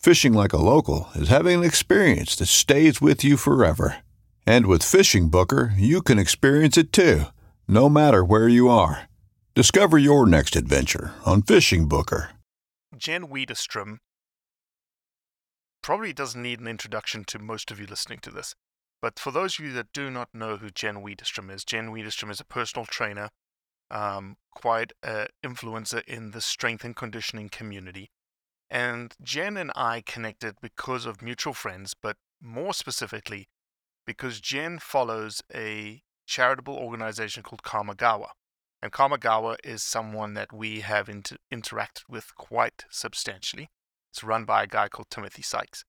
Fishing like a local is having an experience that stays with you forever. And with Fishing Booker, you can experience it too, no matter where you are. Discover your next adventure on Fishing Booker. Jen Widerstrom probably doesn't need an introduction to most of you listening to this. But for those of you that do not know who Jen Widerstrom is, Jen Widerstrom is a personal trainer, um, quite an influencer in the strength and conditioning community. And Jen and I connected because of mutual friends, but more specifically, because Jen follows a charitable organization called Karmagawa. And Karmagawa is someone that we have inter- interacted with quite substantially. It's run by a guy called Timothy Sykes.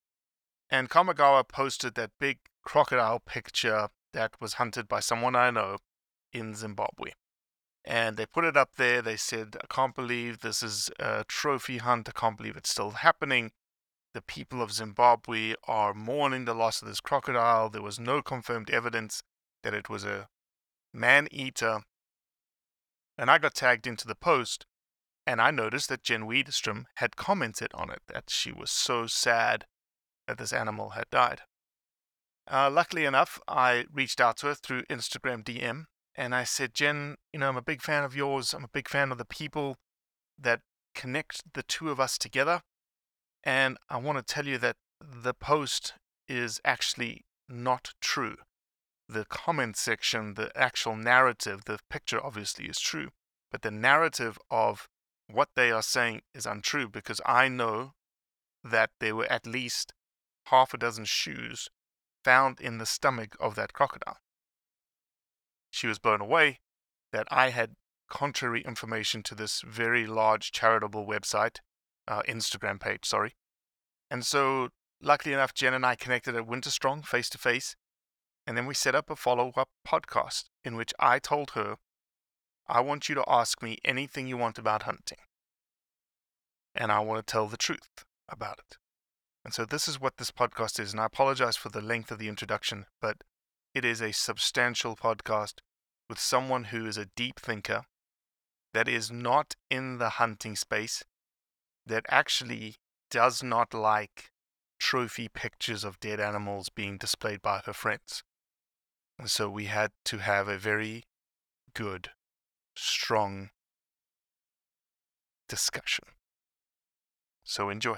And Karmagawa posted that big crocodile picture that was hunted by someone I know in Zimbabwe. And they put it up there. They said, I can't believe this is a trophy hunt. I can't believe it's still happening. The people of Zimbabwe are mourning the loss of this crocodile. There was no confirmed evidence that it was a man eater. And I got tagged into the post, and I noticed that Jen Widerstrom had commented on it that she was so sad that this animal had died. Uh, luckily enough, I reached out to her through Instagram DM and I said, Jen, you know, I'm a big fan of yours. I'm a big fan of the people that connect the two of us together. And I want to tell you that the post is actually not true. The comment section, the actual narrative, the picture obviously is true, but the narrative of what they are saying is untrue because I know that there were at least half a dozen shoes found in the stomach of that crocodile. She was blown away that I had contrary information to this very large charitable website, uh, Instagram page, sorry. And so, luckily enough, Jen and I connected at Winterstrong face to face, and then we set up a follow up podcast in which I told her, I want you to ask me anything you want about hunting. And I want to tell the truth about it. And so, this is what this podcast is. And I apologize for the length of the introduction, but it is a substantial podcast with someone who is a deep thinker, that is not in the hunting space, that actually does not like trophy pictures of dead animals being displayed by her friends. And so we had to have a very good, strong discussion. So enjoy.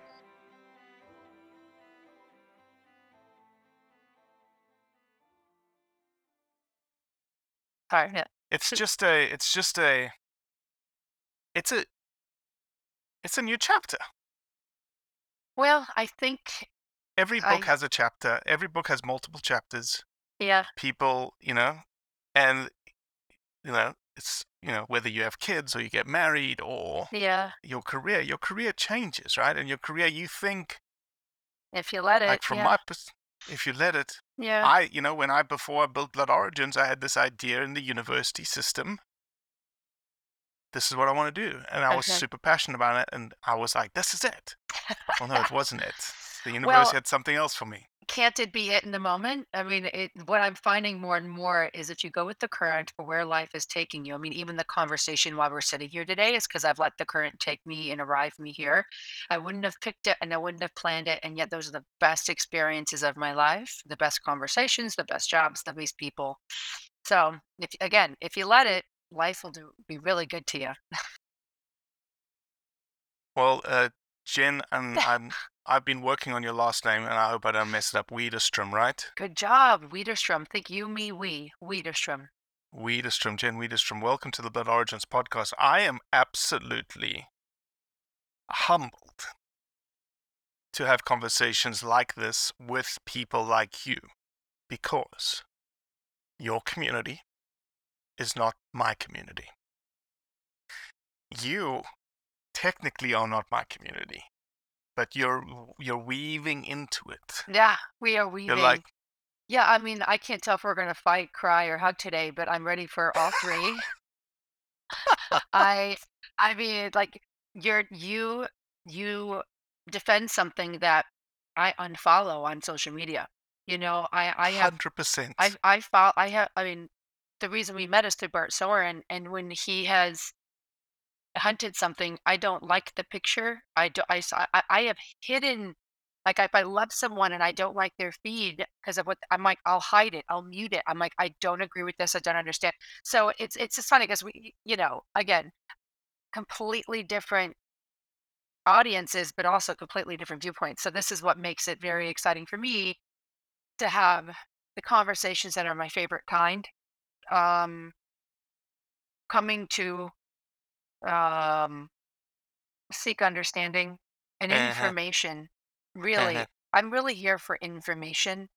Sorry. Yeah. It's just a it's just a it's a it's a new chapter. Well, I think Every book I- has a chapter. Every book has multiple chapters. yeah, People, you know, and you know, it's you know, whether you have kids or you get married or yeah. your career, your career changes, right? And your career you think If you let it, like from yeah, my if you let it yeah, I, you know, when I before I built Blood Origins, I had this idea in the university system. This is what I want to do, and I was super passionate about it. And I was like, "This is it." Well, no, it wasn't it. The university Well- had something else for me. Can't it be it in the moment? I mean, it, what I'm finding more and more is if you go with the current for where life is taking you. I mean, even the conversation while we're sitting here today is because I've let the current take me and arrive me here. I wouldn't have picked it and I wouldn't have planned it. And yet, those are the best experiences of my life, the best conversations, the best jobs, the best people. So, if again, if you let it, life will do be really good to you. Well, uh, Jen, and I'm, I've been working on your last name, and I hope I don't mess it up. Widerstrom, right? Good job, Widerstrom. Think you, me, we. Widerstrom. Widerstrom, Jen Widerstrom. Welcome to the Blood Origins podcast. I am absolutely humbled to have conversations like this with people like you because your community is not my community. You technically are not my community, but you're you're weaving into it. Yeah, we are weaving. You're like Yeah, I mean, I can't tell if we're gonna fight, cry, or hug today, but I'm ready for all three. I, I mean, like you're you you defend something that I unfollow on social media. You know, I I have hundred percent. I I follow I have I mean, the reason we met is through Bart Soren, and when he has hunted something, I don't like the picture. I do i saw i have hidden like if I love someone and I don't like their feed because of what I'm like, I'll hide it, I'll mute it. I'm like, I don't agree with this. I don't understand. So it's it's just funny because we, you know, again, completely different audiences, but also completely different viewpoints. So this is what makes it very exciting for me to have the conversations that are my favorite kind. Um, coming to um, seek understanding and Uh-huh. information. Really, Uh-huh. I'm really here for information,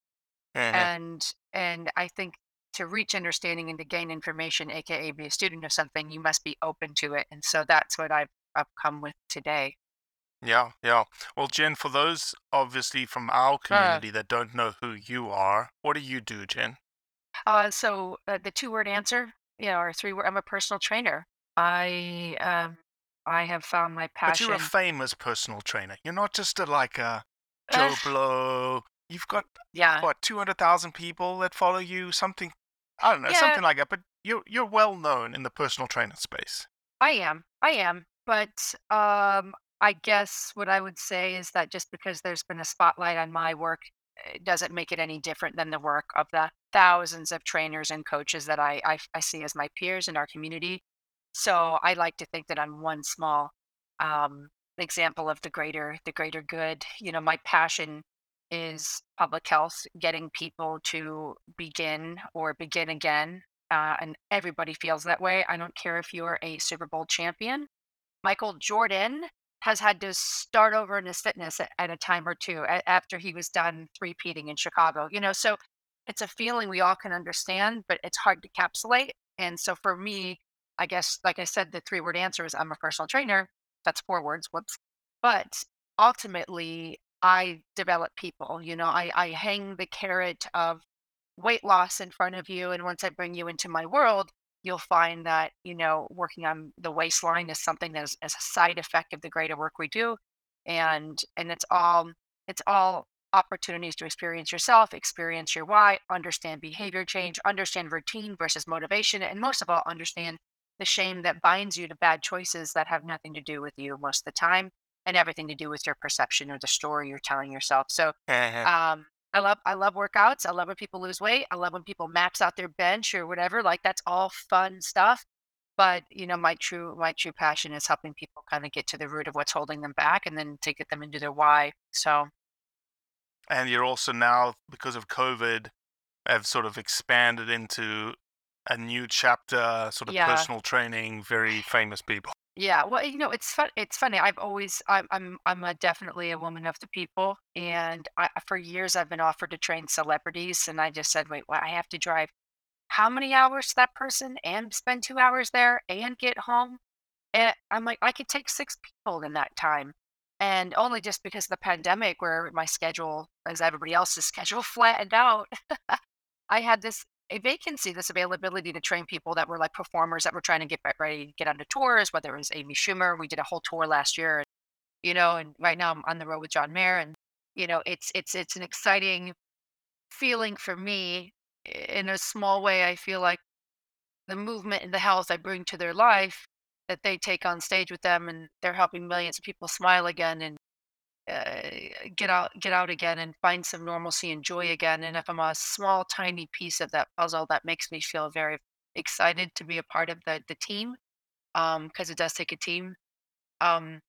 Uh-huh. and and I think to reach understanding and to gain information, aka be a student of something, you must be open to it, and so that's what I've I've come with today. Yeah, yeah. Well, Jen, for those obviously from our community that don't know who you are, what do you do, Jen? Uh, so uh, the two word answer, you know, or three word. I'm a personal trainer. I um, I have found my But passion. you're a famous personal trainer. You're not just a, like a Joe Blow. You've got yeah, what, two hundred thousand people that follow you? Something, I don't know, Yeah. something like that. But you're you're well known in the personal trainer space. I am. I am. But um, I guess what I would say is that just because there's been a spotlight on my work, doesn't make it any different than the work of the thousands of trainers and coaches that I, I, I see as my peers in our community. So I like to think that I'm one small um, example of the greater the greater good. You know, my passion is public health, getting people to begin or begin again. Uh, and everybody feels that way. I don't care if you're a Super Bowl champion. Michael Jordan has had to start over in his fitness at, at a time or two a- after he was done three-peating in Chicago. You know, so it's a feeling we all can understand, but it's hard to capsulate. And so for me, I guess, like I said, the three-word answer is I'm a personal trainer. That's four words. Whoops. But ultimately, I develop people. You know, I, I hang the carrot of weight loss in front of you. And once I bring you into my world, you'll find that, you know, working on the waistline is something that is, is a side effect of the greater work we do. And and it's all it's all opportunities to experience yourself, experience your why, understand behavior change, understand routine versus motivation, and most of all, understand the shame that binds you to bad choices that have nothing to do with you most of the time and everything to do with your perception or the story you're telling yourself. So Uh-huh. um, I love I love workouts. I love when people lose weight. I love when people max out their bench or whatever. Like that's all fun stuff. But you know, my true my true passion is helping people kind of get to the root of what's holding them back and then to get them into their why. So And you're also now, because of COVID, have sort of expanded into a new chapter, sort of Yeah. personal training, very famous people. Yeah, well, you know, it's fun. It's funny. I've always, I'm, I'm, I'm a, definitely a woman of the people, and I, for years I've been offered to train celebrities, and I just said, wait, what? I have to drive how many hours to that person, and spend two hours there, and get home, and I'm like, I could take six people in that time, and only just because of the pandemic, where my schedule, as everybody else's schedule, flattened out, I had this a vacancy, this availability to train people that were like performers that were trying to get ready to get onto tours, whether it was Amy Schumer. We did a whole tour last year, you know, and right now I'm on the road with John Mayer. And, you know, it's it's it's an exciting feeling for me. In a small way, I feel like the movement and the health I bring to their life that they take on stage with them and they're helping millions of people smile again and uh, get out get out again and find some normalcy and joy again and if i'm a small tiny piece of that puzzle that makes me feel very excited to be a part of the the team um because it does take a team um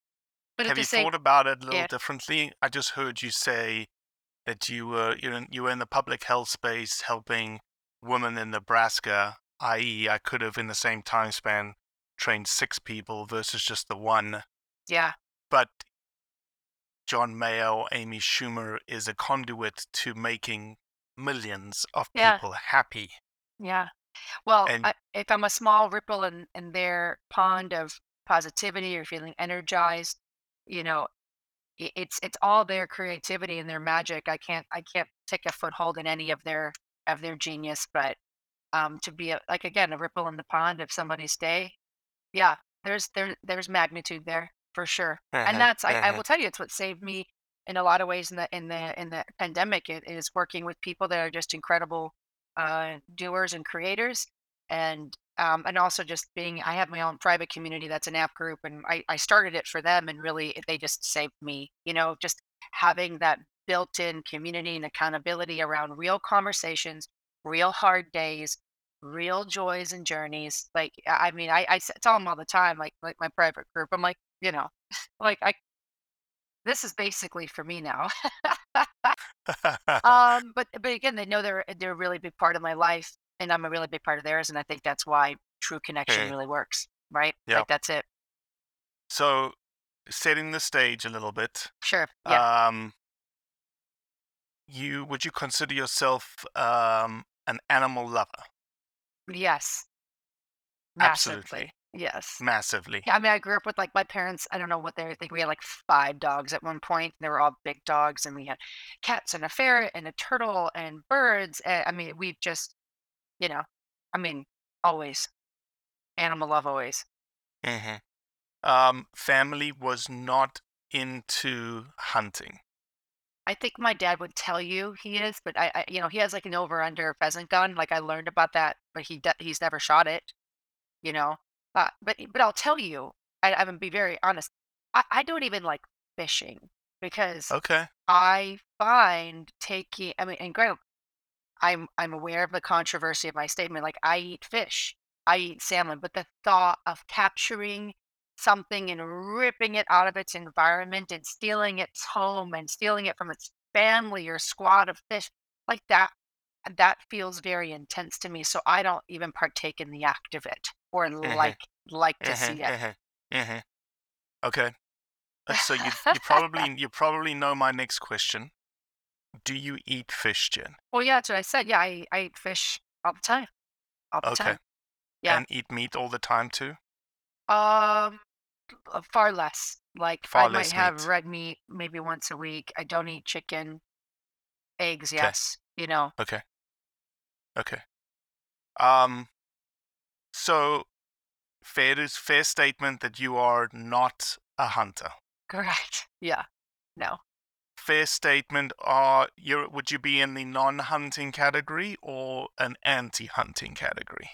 but Have the you same thought about it a little yeah. differently? I just heard you say that you were in, you were in the public health space helping women in Nebraska, i.e., I could have in the same time span trained six people versus just the one. yeah But John Mayer, Amy Schumer is a conduit to making millions of Yeah. people happy. yeah well And- I, if i'm a small ripple in in their pond of positivity or feeling energized you know it's it's all their creativity and their magic i can't i can't take a foothold in any of their of their genius but um to be a, like again a ripple in the pond of somebody's day yeah there's there there's magnitude there for sure and that's I, I will tell you it's what saved me in a lot of ways in the in the in the pandemic it is working with people that are just incredible uh doers and creators and um and also just being i have my own private community that's an app group and i i started it for them and really they just saved me you know just having that built-in community and accountability around real conversations real hard days real joys and journeys like i mean, I I i i s- tell them all the time like like my private group i'm like you know like i this is basically for me now um but but again they know they're they're a really big part of my life and i'm a really big part of theirs and i think that's why true connection Okay. really works right Yep. like that's it so, setting the stage a little bit. sure yeah Um, you would you consider yourself um, an animal lover? yes absolutely. Yes Massively. Yeah, I mean, I grew up with like my parents. I don't know what they were thinking. We had like five dogs at one point. And they were all big dogs, and we had cats and a ferret and a turtle and birds. And, I mean, we've just, you know, I mean, always animal love, always. hmm Um, family was not into hunting. I think my dad would tell you he is, but I, I you know, he has like an over under pheasant gun. Like I learned about that, but he de- he's never shot it. You know, uh, but but I'll tell you, I, I'm gonna be very honest. I, I don't even like fishing because Okay. I find taking I mean, and granted, I'm I'm aware of the controversy of my statement. Like I eat fish, I eat salmon, but the thought of capturing something and ripping it out of its environment and stealing its home and stealing it from its family or squad of fish, like that, that feels very intense to me. So I don't even partake in the act of it or like like to see it. Mhm, mhm. Okay. Uh, So you you probably you probably know my next question. Do you eat fish, Jen? Well, yeah, that's what I said. Yeah, I, I eat fish all the time, all the Okay. time. Yeah. And eat meat all the time too? Um, uh, far less. Like Far I might less have meat. red meat maybe once a week. I don't eat chicken. eggs. yes. You know. Okay. Okay. Um. So, fair is fair statement that you are not a hunter. Correct. Yeah. No. Fair statement. Are you? Would you be in the non-hunting category or an anti-hunting category?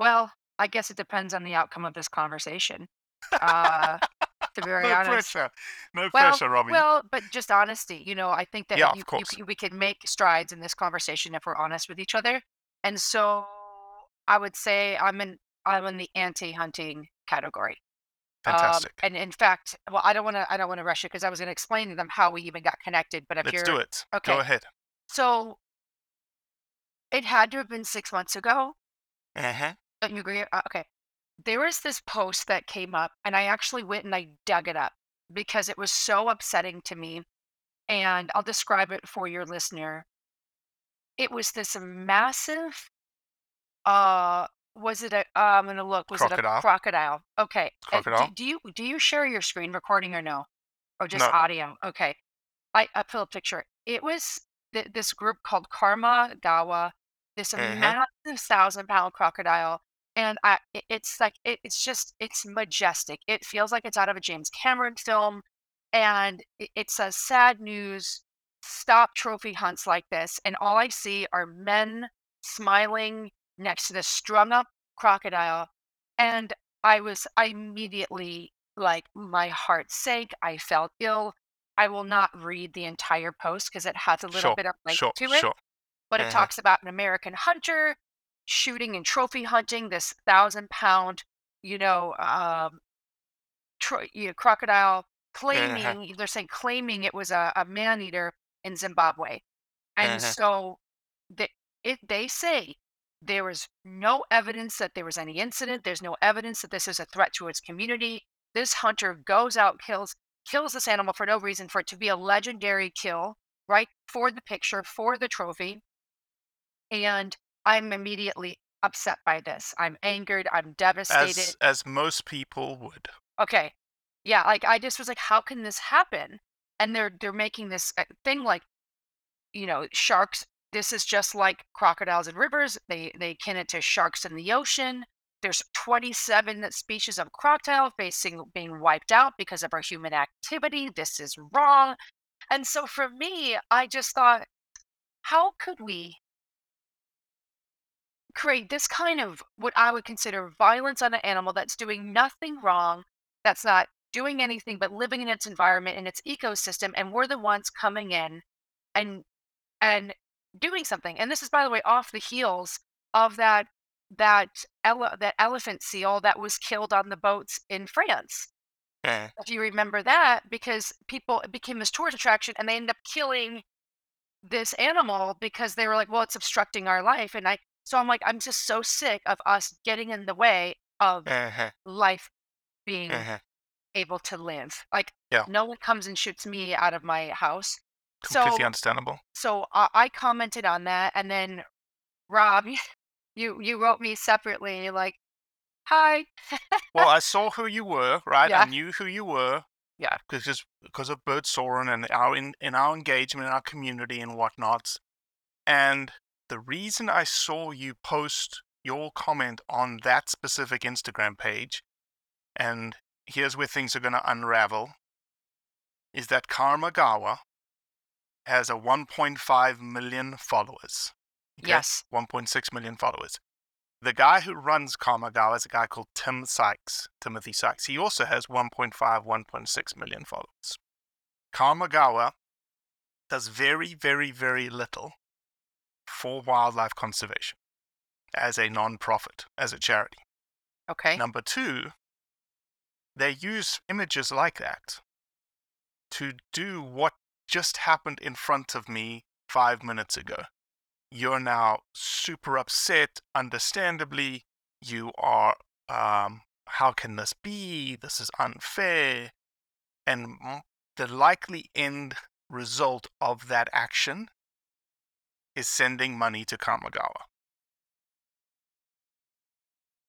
Well, I guess it depends on the outcome of this conversation. Uh, to be very no honest. pressure. No Well, pressure, Robbie. well, but just honesty. You know, I think that Yeah, you, of course. you, we can make strides in this conversation if we're honest with each other. And so I would say I'm in I'm in the anti-hunting category. Um, Fantastic. and in fact, well, I don't want to I don't want to rush it because I was going to explain to them how we even got connected. But if Let's do it. okay. Go ahead. so, it had to have been six months ago. Uh-huh. Don't you agree? Uh, okay. There was this post that came up, and I actually went and I dug it up because it was so upsetting to me. And I'll describe it for your listener. It was this massive, uh, was it a, uh, I'm gonna look, was it a crocodile? Okay. uh, do- Crocodile. Do, you do you share your screen recording or no? Or just No. audio? Okay. I, I pull a picture. It was th- this group called Karmagawa, this Mhm. massive thousand pound crocodile and I, it's like it, it's just it's majestic. It feels like it's out of a James Cameron film, and it, it says sad news. Stop trophy hunts like this, and all I see are men smiling next to this strung up crocodile, and I was I immediately like my heart sank. I felt ill. I will not read the entire post because it has a little Sure. bit of length Sure. to it Sure. but it Mhm. talks about an American hunter shooting and trophy hunting this thousand pound, you know, um, tro- you know, crocodile, claiming they're saying claiming it was a, a man eater in Zimbabwe, and Mhm. so they it they say there was no evidence that there was any incident. There's no evidence that this is a threat to its community. This hunter goes out, kills kills this animal for no reason, for it to be a legendary kill, right? For the picture, for the trophy and I'm immediately upset by this. I'm angered. I'm devastated. As as most people would. okay, yeah, like I just was like, how can this happen? And they're they're making this uh, thing like, you know, sharks. This is just like crocodiles in rivers. They they kin it to sharks in the ocean. There's 27 species of crocodile facing being wiped out because of our human activity. This is wrong. And so for me, I just thought, how could we create this kind of what I would consider violence on an animal that's doing nothing wrong, that's not doing anything but living in its environment and its ecosystem, and we're the ones coming in and and doing something. And this is, by the way, off the heels of that that ele- that elephant seal that was killed on the boats in France. Eh. If you remember that, because people it became this tourist attraction, and they ended up killing this animal because they were like, well, it's obstructing our life. And I, so I'm like, I'm just so sick of us getting in the way of Uh-huh. life being Uh-huh. able to live. Like, Yeah. no one comes and shoots me out of my house. Completely So, understandable. so I, I commented on that, and then Rob, you you wrote me separately, and you're like, hi. Well, I saw who you were, right? Yeah. I knew who you were. Yeah. Because because of Bird Soren and our in, in our engagement in our community and whatnot. And the reason I saw you post your comment on that specific Instagram page, and here's where things are going to unravel, is that Karmagawa has a 1.5 million followers. Okay? Yes. 1.6 million followers. The guy who runs Karmagawa is a guy called Tim Sykes, Timothy Sykes. He also has 1.5, 1.6 million followers. Karmagawa does very, very, very little for wildlife conservation as a non-profit, as a charity. Okay. Number two, they use images like that to do what just happened in front of me five minutes ago. You're now super upset, understandably. You are, um, how can this be? This is unfair. And the likely end result of that action is sending money to Karmagawa.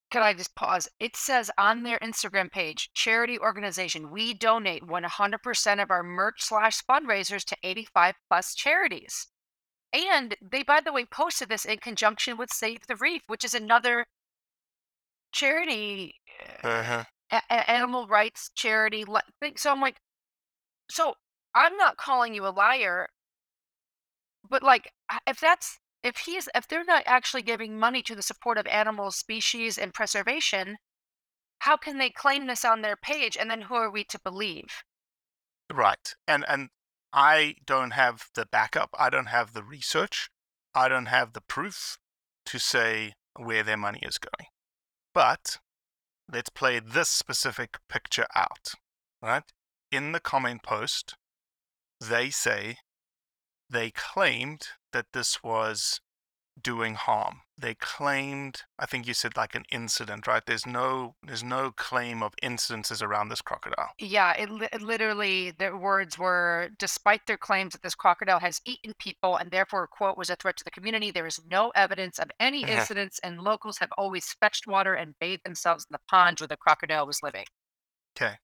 Can I just pause? It says on their Instagram page, charity organization, we donate 100% of our merch slash fundraisers to 85 plus charities. And they, by the way, posted this in conjunction with Save the Reef, which is another charity, uh, Uh-huh. a- a- animal rights charity. So I'm like, so I'm not calling you a liar, but like, if that's if he's if they're not actually giving money to the support of animal species and preservation, how can they claim this on their page? And then who are we to believe? Right. And and I don't have the backup. I don't have the research. I don't have the proof to say where their money is going. But let's play this specific picture out. Right? In the comment post, they say they claimed that this was doing harm. They claimed, I think you said like an incident, right? There's no there's no claim of incidences around this crocodile. Yeah, it, li- it literally their words were despite their claims that this crocodile has eaten people and therefore quote was a threat to the community, there is no evidence of any Mhm. incidents and locals have always fetched water and bathed themselves in the pond where the crocodile was living. Okay.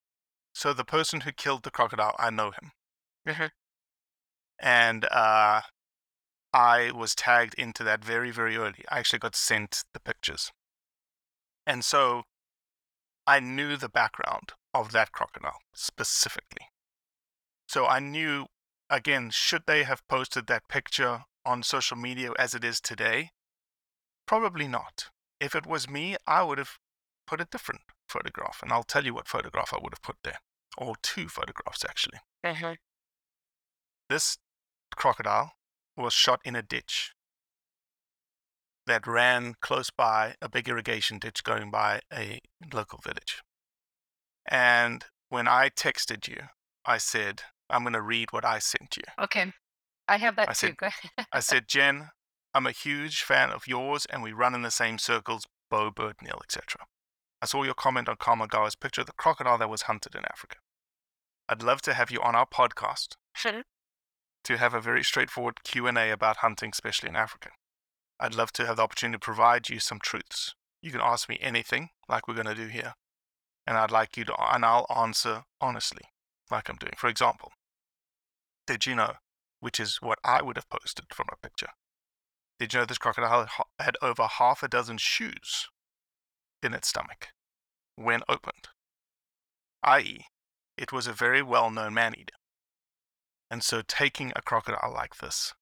So the person who killed the crocodile, I know him. Mhm. And uh I was tagged into that very, very early. I actually got sent the pictures. And so I knew the background of that crocodile specifically. So I knew, again, should they have posted that picture on social media as it is today? Probably not. If it was me, I would have put a different photograph. And I'll tell you what photograph I would have put there, or two photographs actually. Mhm. This crocodile was shot in a ditch that ran close by a big irrigation ditch going by a local village. And when I texted you, I said, I'm going to read what I sent you. Okay. I have that I too. said- I said, Jen, I'm a huge fan of yours and we run in the same circles, Bo, Bird, Neil, etc. I saw your comment on Karmagawa's picture of the crocodile that was hunted in Africa. I'd love to have you on our podcast Sure. To have a very straightforward Q&A about hunting, especially in Africa. I'd love to have the opportunity to provide you some truths. You can ask me anything, like we're going to do here, and I'd like you to, and I'll answer honestly, like I'm doing. For example, did you know, which is what I would have posted from a picture, did you know this crocodile had over half a dozen shoes in its stomach when opened? I.e., it was a very well known man eater. And so, taking a crocodile like this,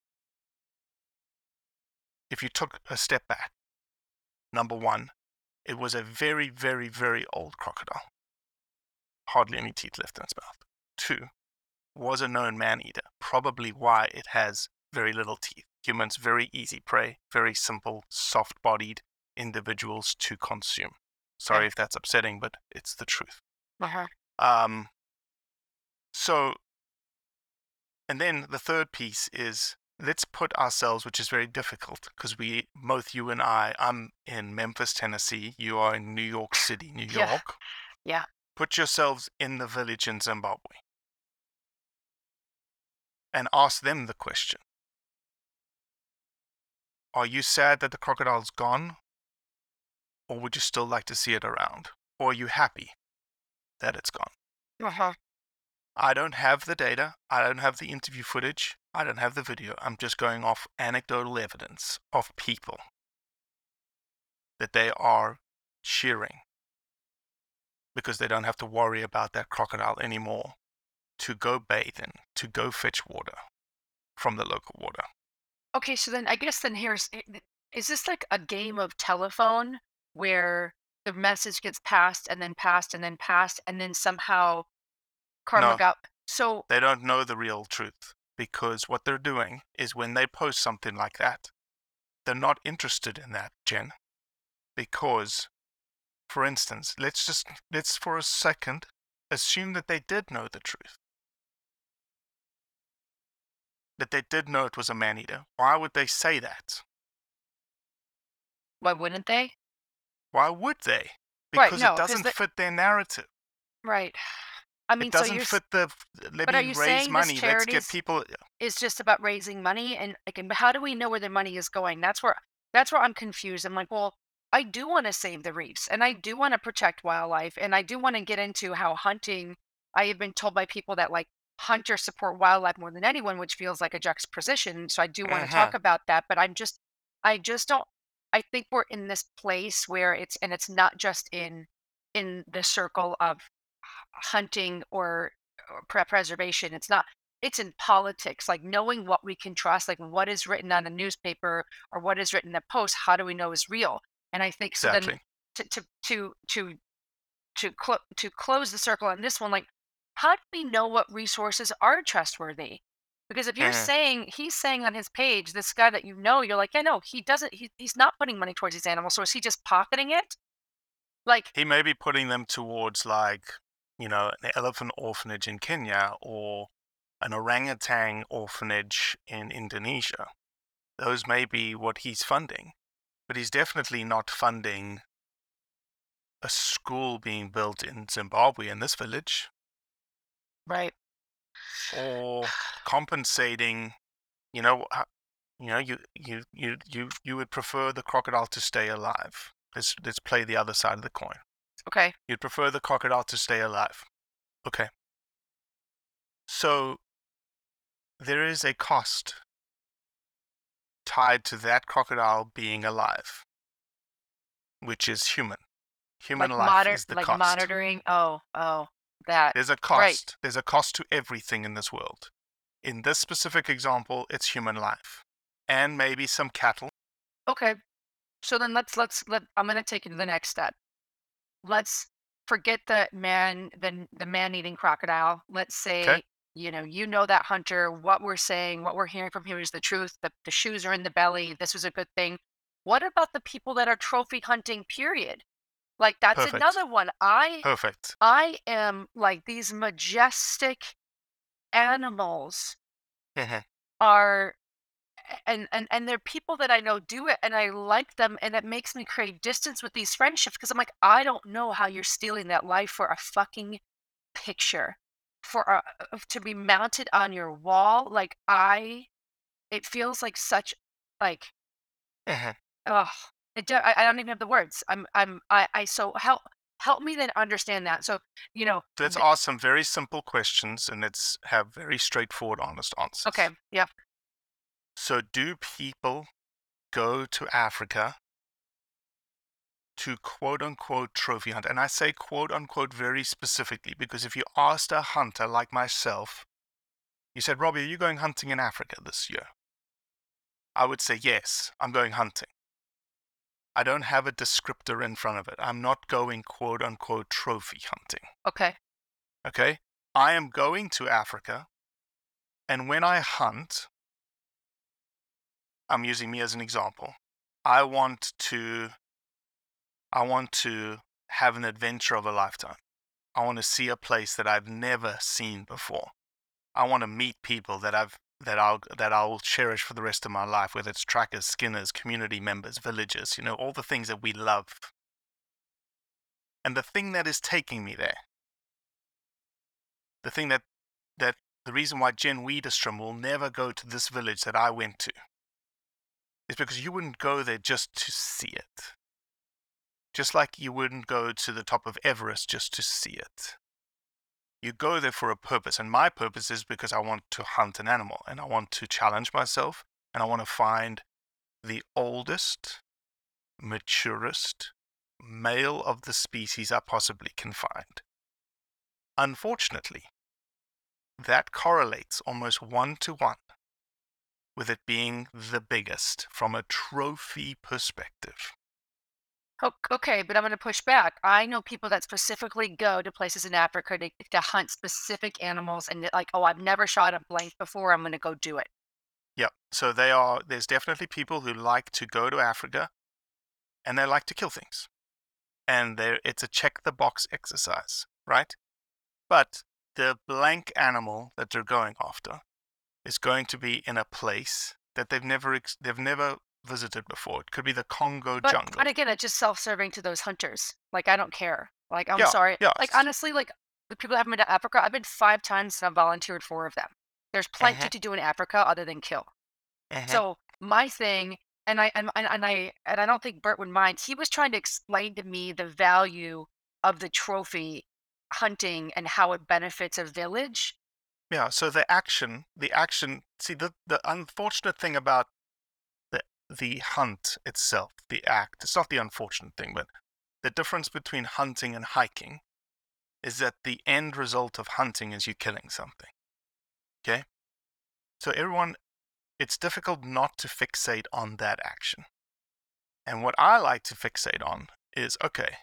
if you took a step back, number one, it was a very, very, very old crocodile. Hardly any teeth left in its mouth. Two, was a known man eater, probably why it has very little teeth. Humans, very easy prey, very simple, soft bodied individuals to consume. Sorry if that's upsetting, but it's the truth. Uh-huh. Um, so, and then the third piece is let's put ourselves, which is very difficult because we, both you and I, I'm in Memphis, Tennessee. You are in New York City, New Yeah. York. Yeah. Put yourselves in the village in Zimbabwe and ask them the question Are you sad that the crocodile's gone? Or would you still like to see it around? Or are you happy that it's gone? Uh-huh. I don't have the data. I don't have the interview footage. I don't have the video. I'm just going off anecdotal evidence of people that they are cheering because they don't have to worry about that crocodile anymore to go bathe in, to go fetch water from the local water. Okay, so then I guess then here's eh, is this like a game of telephone where the message gets passed and then passed and then passed and then somehow No. so They don't know the real truth because what they're doing is when they post something like that, they're not interested in that, Jen. Because, for instance, let's just, let's for a second assume that they did know the truth. That they did know it was a man eater. Why would they say that? why wouldn't they? Why would they? Right, Because no, it doesn't they- fit their narrative. Right. I mean, it doesn't you're fit the let But are me you raise saying money. Let's get people. is just about raising money and like how do we know where the money is going that's where that's where i'm confused i'm like well i do want to save the reefs and i do want to protect wildlife and i do want to get into how hunting i have been told by people that like hunters support wildlife more than anyone which feels like a juxtaposition so i do want to Uh-huh. talk about that but i'm just i just don't i think we're in this place where it's and it's not just in in the circle of hunting or, or preservation it's not it's in politics like knowing what we can trust like what is written on a newspaper or what is written in a post how do we know is real and i think so Exactly. then to to to to to clo- to close the circle on this one, like how do we know what resources are trustworthy? Because if you're Mhm. saying he's saying on his page, this guy that you know, you're like, yeah, no, he doesn't. He, he's not putting money towards these animals. So is he just pocketing it? Like, He may be putting them towards like, you know, an elephant orphanage in Kenya or an orangutan orphanage in Indonesia. Those may be what he's funding, but he's definitely not funding a school being built in Zimbabwe in this village right? or compensating, you know, you know, you you you you you would prefer the crocodile to stay alive. Let's let's play the other side of the coin. Okay. You'd prefer the crocodile to stay alive. Okay. So there is a cost tied to that crocodile being alive, which is human. Human like life monitor, is the like cost. monitoring. Oh, oh, that. There's a cost. There's a cost to everything in this world. In this specific example, it's human life and maybe some cattle. Okay. So then let's let's let I'm gonna take it to the next step. Let's forget the man the the man eating crocodile. Let's say you know you know that hunter. What we're saying, what we're hearing from him is the truth. The the shoes are in the belly. This was a good thing. What about the people that are trophy hunting? Period. Like that's Perfect. another one. I Perfect. I am like these majestic animals Mhm. are and and and they're people that I know do it and I like them and it makes me create distance with these friendships because I'm like I don't know how you're stealing that life for a fucking picture for a, uh, to be mounted on your wall like I it feels like such like Mhm. oh it do, I, I don't even have the words I'm I'm I I so help help me then understand that so you know let's th- ask some very simple questions and let's have very straightforward, honest answers. okay yeah So, do people go to Africa to quote unquote trophy hunt? And I say quote unquote very specifically because if you asked a hunter like myself, you said, Robbie, are you going hunting in Africa this year? I would say, yes, I'm going hunting. I don't have a descriptor in front of it. I'm not going quote unquote trophy hunting. okay Okay? I am going to Africa, and when I hunt, I'm using me as an example. I want to I want to have an adventure of a lifetime. I want to see a place that I've never seen before. I want to meet people that I've that I'll that I'll cherish for the rest of my life, whether it's trackers, skinners, community members, villagers, you know, all the things that we love. And the thing that is taking me there the thing that that the reason why Jen Widerstrom will never go to this village that I went to is because you wouldn't go there just to see it. Just like you wouldn't go to the top of Everest just to see it. You go there for a purpose, and my purpose is because I want to hunt an animal and I want to challenge myself and I want to find the oldest, maturest male of the species I possibly can find. Unfortunately, that correlates almost one to one with it being the biggest from a trophy perspective. Okay, but I'm going to push back. I know people that specifically go to places in Africa to, to hunt specific animals, and they're like, oh, I've never shot a blank before. I'm going to go do it. Yeah, so they are there's definitely people who like to go to Africa and they like to kill things. And it's a check the box exercise, right? But the blank animal that they're going after is going to be in a place that they've never ex- they've never visited before. It could be the Congo But, jungle. but again, it's just self-serving to those hunters. Like, I don't care. Like, I'm Yeah, sorry. yeah. Like, honestly, like the people that haven't been to Africa, I've been five times and I've volunteered four of them. There's plenty Mhm. to do in Africa other than kill. Mhm. So my thing, and I and, and and I and I don't think Bert would mind. He was trying to explain to me the value of the trophy hunting and how it benefits a village. Yeah, so the action, the action, see the the unfortunate thing about the the hunt itself, the act, it's not the unfortunate thing, but the difference between hunting and hiking is that the end result of hunting is you killing something. Okay? So everyone it's difficult not to fixate on that action. And what I like to fixate on is okay,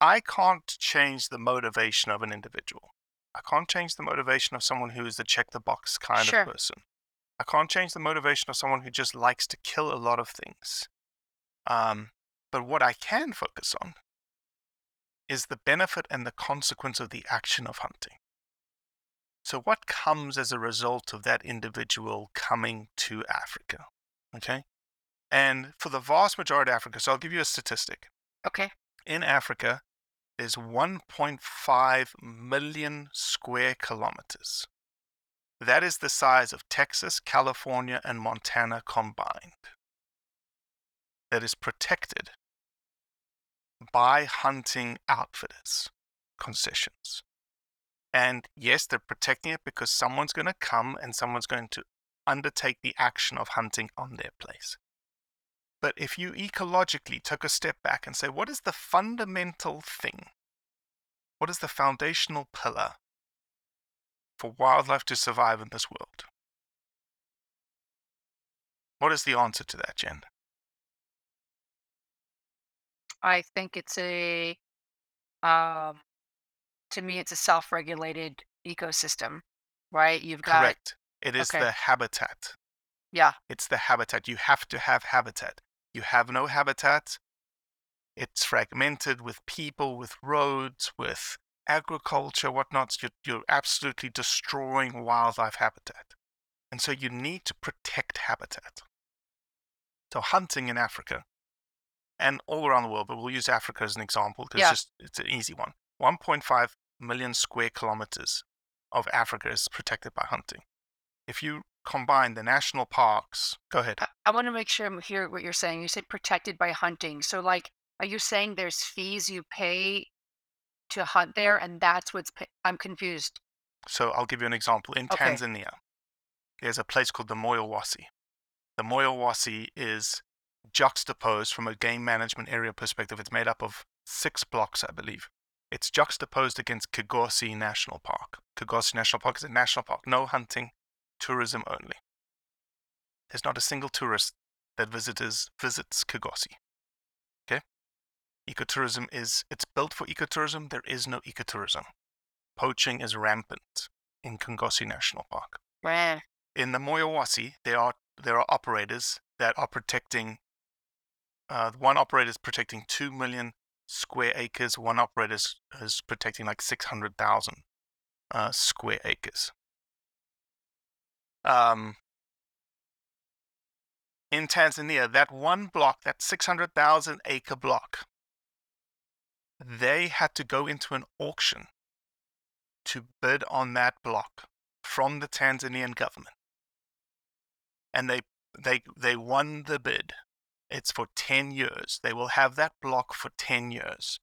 I can't change the motivation of an individual. I can't change the motivation of someone who is the check the box kind Sure. of person. I can't change the motivation of someone who just likes to kill a lot of things. Um, but what I can focus on is the benefit and the consequence of the action of hunting. So, what comes as a result of that individual coming to Africa? Okay. And for the vast majority of Africa, so I'll give you a statistic. Okay. In Africa, there's 1.5 million square kilometers. That is the size of Texas, California, and Montana combined. That is protected by hunting outfitters, concessions. And yes, they're protecting it because someone's going to come and someone's going to undertake the action of hunting on their place. But if you ecologically took a step back and say, what is the fundamental thing? What is the foundational pillar for wildlife to survive in this world? What is the answer to that, Jen? I think it's a um to me it's a self-regulated ecosystem, right? You've got Correct. It is okay. the habitat. yeah, It's the habitat. You have to have habitat. You have no habitat. It's fragmented with people, with roads, with agriculture, whatnot. You're, you're absolutely destroying wildlife habitat. And so you need to protect habitat. So hunting in Africa and all around the world, but we'll use Africa as an example because Yeah. it's just it's an easy one. 1.5 million square kilometers of Africa is protected by hunting. If you combine the national parks, go ahead. I, I want to make sure I'm hear what you're saying. You said protected by hunting. So like are you saying there's fees you pay to hunt there and that's what's pa- I'm confused. So I'll give you an example. In Okay. Tanzania, there's a place called the Moyowosi. The Moyowosi is juxtaposed from a game management area perspective. It's made up of six blocks, I believe. It's juxtaposed against Kigosi National Park. Kigosi National Park is a national park, no hunting, tourism only. There's not a single tourist that visitors visits Kigosi. Okay? Ecotourism is it's built for ecotourism. There is no ecotourism. Poaching is rampant in Kigosi National Park in the Moyowosi, there are there are operators that are protecting. Uh, one operator is protecting two million square acres. One operator is, is protecting like six hundred thousand uh, square acres. Um, in Tanzania, that one block, that six hundred thousand acre block, they had to go into an auction to bid on that block from the Tanzanian government. And they they they won the bid. It's for 10 years. They will have that block for 10 years.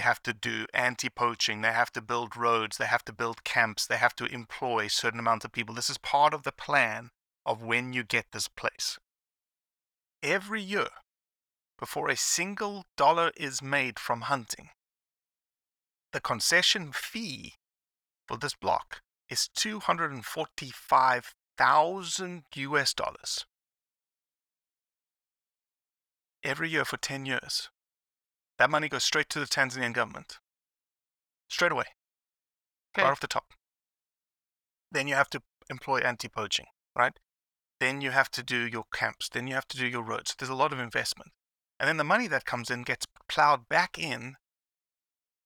They have to do anti-poaching, they have to build roads, they have to build camps, they have to employ certain amount of people. This is part of the plan of when you get this place. Every year, before a single dollar is made from hunting, the concession fee for this block is 245,000 US dollars. Every year for 10 years. That money goes straight to the Tanzanian government. Straight away. Okay. Right off the top. Then you have to employ anti poaching, right? Then you have to do your camps. Then you have to do your roads. There's a lot of investment. And then the money that comes in gets plowed back in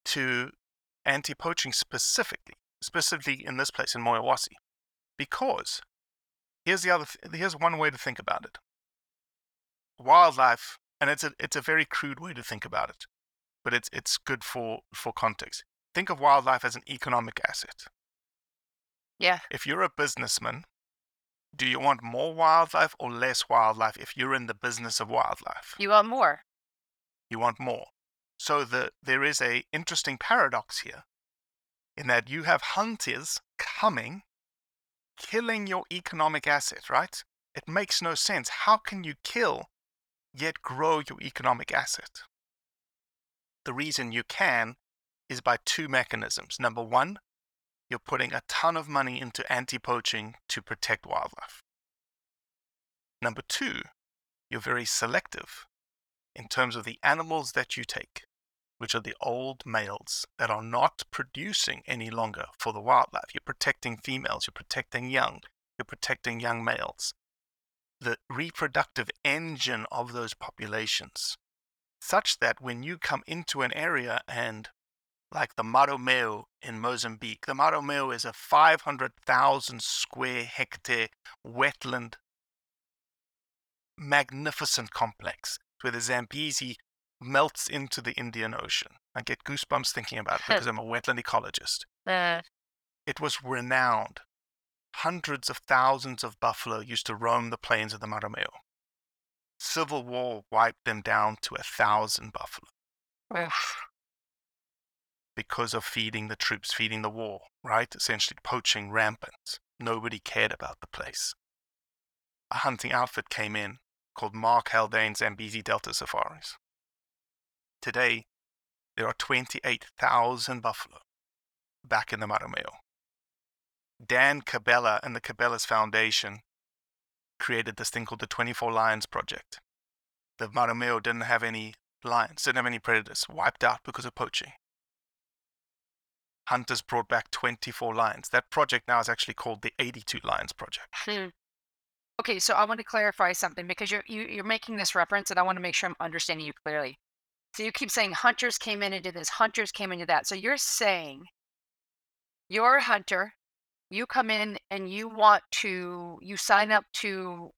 to anti poaching specifically, specifically in this place in Moyowosi. Because here's the other th- here's one way to think about it. Wildlife, and it's a it's a very crude way to think about it, but it's it's good for for context. Think of wildlife as an economic asset. Yeah. If you're a businessman, do you want more wildlife or less wildlife if you're in the business of wildlife? You want more. you want more. So the, there is a interesting paradox here in that you have hunters coming, killing your economic asset, right? It makes no sense. How can you kill yet grow your economic asset? The reason you can is by two mechanisms. Number one, you're putting a ton of money into anti poaching to protect wildlife. Number two, you're very selective in terms of the animals that you take. which are the old males that are not producing any longer for the wildlife. You're protecting females, you're protecting young, you're protecting young males. The reproductive engine of those populations, such that when you come into an area and like the Marromeu in Mozambique. The Marromeu is a 500,000 square hectare wetland, magnificent complex where the Zambezi melts into the Indian Ocean. I get goosebumps thinking about it because I'm a wetland ecologist. Uh, It was renowned. Hundreds of thousands of buffalo used to roam the plains of the Marromeu. Civil War wiped them down to a thousand buffalo oof. because of feeding the troops, feeding the war, right? Essentially poaching rampant. Nobody cared about the place. A hunting outfit came in called Mark Haldane's Zambezi Delta Safaris. Today, there are 28,000 buffalo back in the Marromeu. Dan Cabela and the Cabela's Foundation created this thing called the 24 Lions Project. The Marromeu didn't have any lions, didn't have any predators, wiped out because of poaching hunters brought back 24 lions. That project now is actually called the 82 Lions Project. Hmm. Okay, so I want to clarify something because you're you, you're making this reference, and I want to make sure I'm understanding you clearly. So you keep saying hunters came in and did this, hunters came into that. So you're saying you're a hunter, you come in and you want to you sign up to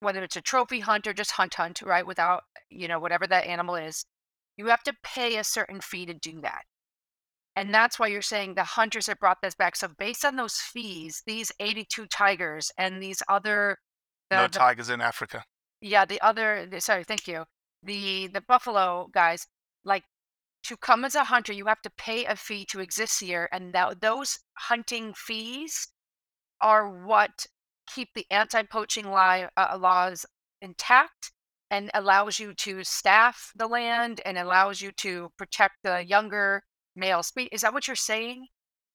whether it's a trophy hunt or just hunt hunt, right? Without you know whatever that animal is, you have to pay a certain fee to do that. And that's why you're saying the hunters have brought this back. So based on those fees, these 82 tigers and these other the, no the- tigers in Africa. yeah, the other the, sorry, thank you. The the buffalo guys, to come as a hunter, you have to pay a fee to exist here, and that those hunting fees are what keep the anti-poaching li- uh, laws intact and allows you to staff the land and allows you to protect the younger male species. Is that what you're saying?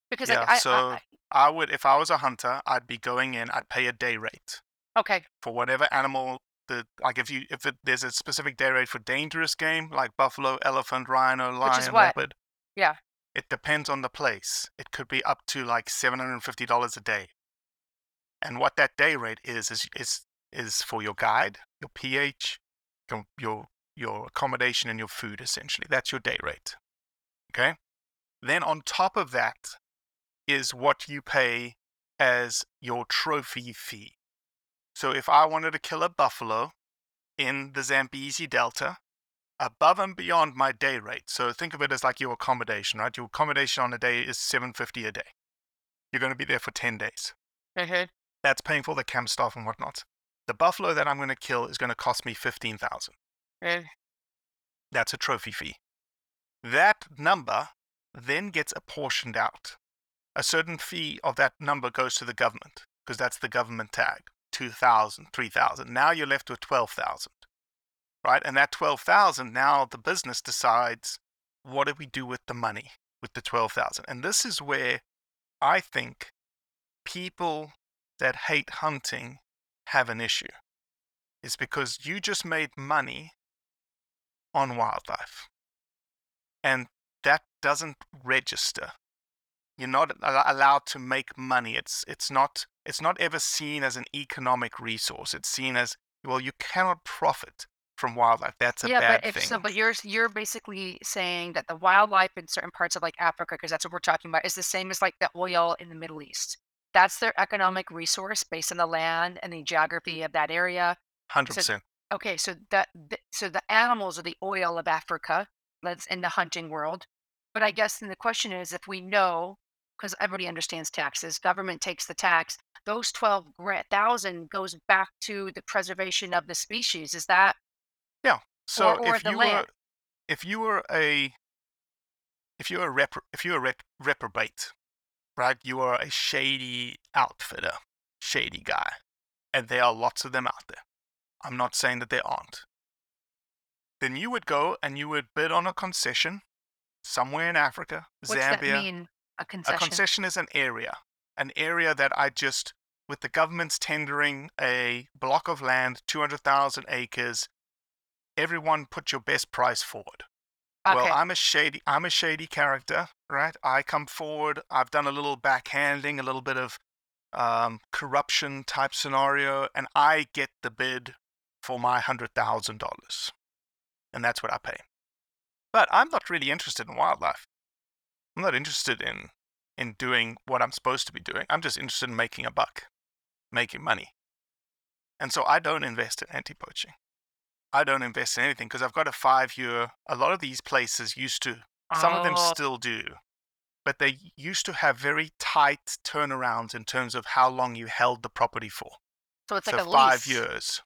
Because Yeah, like I, so- I, I would, if I was a hunter, I'd be going in. I'd pay a day rate okay, for whatever animal. The like, if you if it, there's a specific day rate for dangerous game like buffalo, elephant, rhino, lion, Which is what? leopard. Yeah. It depends on the place. It could be up to like seven hundred and fifty dollars a day. And what that day rate is is is is for your guide, your pH, your your your accommodation and your food essentially. That's your day rate. Okay? Then on top of that is what you pay as your trophy fee. So if I wanted to kill a buffalo in the Zambezi Delta, above and beyond my day rate. So think of it as like your accommodation, right? Your accommodation on a day is 750 a day. You're going to be there for 10 days. Mhm. That's paying for the camp staff and whatnot. The buffalo that I'm going to kill is going to cost me 15,000. Mm. That's a trophy fee. That number then gets apportioned out. A certain fee of that number goes to the government because that's the government tag 2,000, 3,000. Now you're left with 12,000. Right? And that 12,000, now the business decides what do we do with the money with the 12,000? And this is where I think people that hate hunting have an issue. Is because you just made money on wildlife. And that doesn't register. You're not al- allowed to make money. It's it's not it's not ever seen as an economic resource. It's seen as well you cannot profit from wildlife. That's a yeah, bad but if thing. so, but you're you're basically saying that the wildlife in certain parts of like Africa, because that's what we're talking about, is the same as like the oil in the Middle East. That's their economic resource based on the land and the geography of that area. Hundred percent. Okay, so that so the animals are the oil of Africa. That's in the hunting world. But I guess then the question is, if we know, because everybody understands taxes, government takes the tax. Those twelve thousand goes back to the preservation of the species. Is that Yeah. So or if you were if you were a if you're a rep, if you're a rep, reprobate, right? You are a shady outfitter, shady guy, and there are lots of them out there. I'm not saying that there aren't. Then you would go and you would bid on a concession somewhere in Africa, what's Zambia. that mean? A A concession. concession is an area, an area that I just, with the government's tendering a block of land, 200,000 acres, everyone put your best price forward. Okay. Well, I'm a shady I'm a shady character, right? I come forward, I've done a little backhanding, a little bit of um, corruption type scenario, and I get the bid for my hundred thousand dollars. And that's what I pay. But I'm not really interested in wildlife. I'm not interested in in doing what I'm supposed to be doing. I'm just interested in making a buck, making money. And so I don't invest in anti poaching. I don't invest in anything because I've got a five year. A lot of these places used to, some of them Oh. still do, but they used to have very tight turnarounds in terms of how long you held the property for. so it's so like a five lease. years.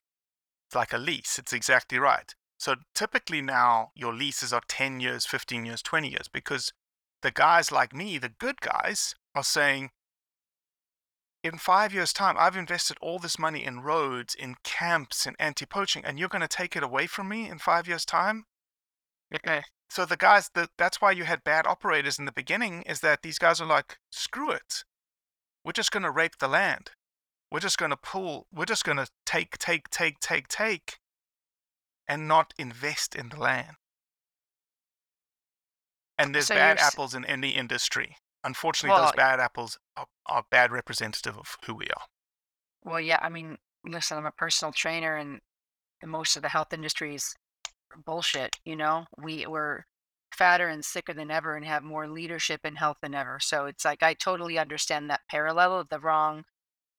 It's like a lease. It's exactly right. So typically now your leases are 10 years, 15 years, 20 years because the guys like me, the good guys, are saying, in five years' time, I've invested all this money in roads, in camps, in anti poaching, and you're going to take it away from me in five years' time? Okay. So the guys, the, that's why you had bad operators in the beginning, is that these guys are like, screw it. We're just going to rape the land. We're just going to pull, we're just going to take, take, take, take, take, and not invest in the land. And there's So bad apples in any industry. Unfortunately, those bad apples are, are bad representative of who we are. Well, yeah. I mean, listen, I'm a personal trainer, and, and most of the health industry is bullshit. You know, we we're fatter and sicker than ever, and have more leadership in health than ever. So it's like I totally understand that parallel of the wrong,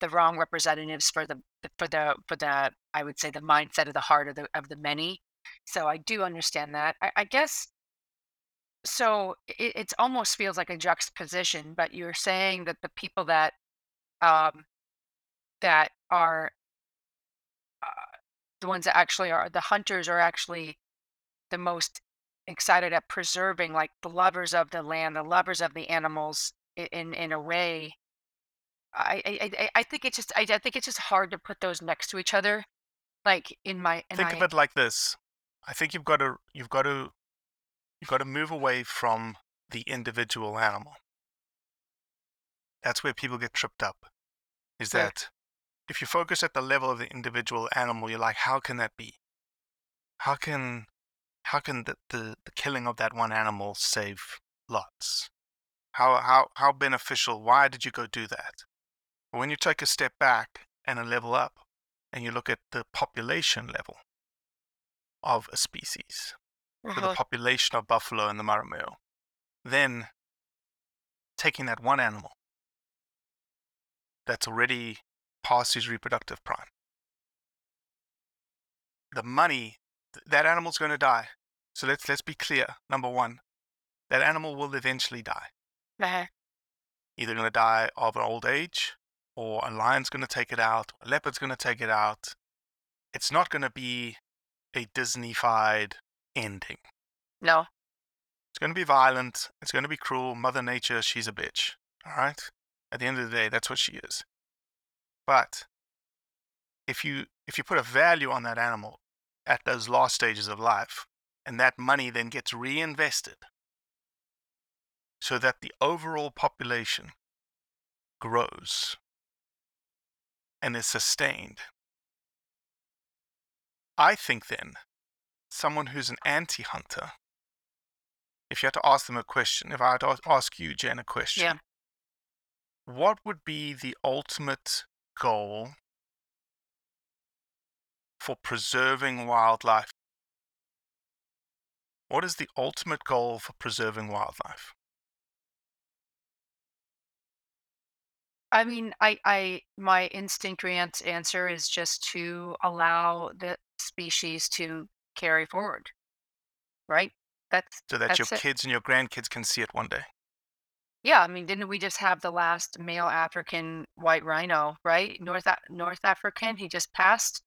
the wrong representatives for the for the for the I would say the mindset of the heart of the of the many. So I do understand that. I, I guess. So it it's almost feels like a juxtaposition, but you're saying that the people that um, that are uh, the ones that actually are the hunters are actually the most excited at preserving like the lovers of the land the lovers of the animals i- in in a way. I i i, think it's just I, I think it's just hard to put those next to each other like in my and think of it like this. I think you've got to you've got to you've got to move away from the individual animal. That's where people get tripped up is that if you focus at the level of the individual animal you're like how can that be? How can how can the, the, the killing of that one animal save lots? How how how beneficial why did you go do that? But when you take a step back and a level up and you look at the population level of a species for the population of buffalo in the Marromeu, then taking that one animal that's already past his reproductive prime, the money that animal's going to die. So let's let's be clear. Number one, that animal will eventually die. Uh-huh. Either going to die of an old age, or a lion's going to take it out, or a leopard's going to take it out. It's not going to be a Disney-fied ending. no It's going to be violent. It's going to be cruel. Mother Nature, she's a bitch. All right? At the end of the day, that's what she is. But if you if you put a value on that animal at those last stages of life, and that money then gets reinvested so that the overall population grows and is sustained, I think then someone who's an anti hunter if you had to ask them a question, if I had to ask you, Jen, a question, Yeah. what would be the ultimate goal for preserving wildlife? What is the ultimate goal for preserving wildlife? I mean, I, I, my instinct rant answer is just to allow the species to carry forward, right? That's So that that's your it. kids and your grandkids can see it one day. Yeah, I mean, didn't we just have the last male African white rhino, right? North North African, he just passed.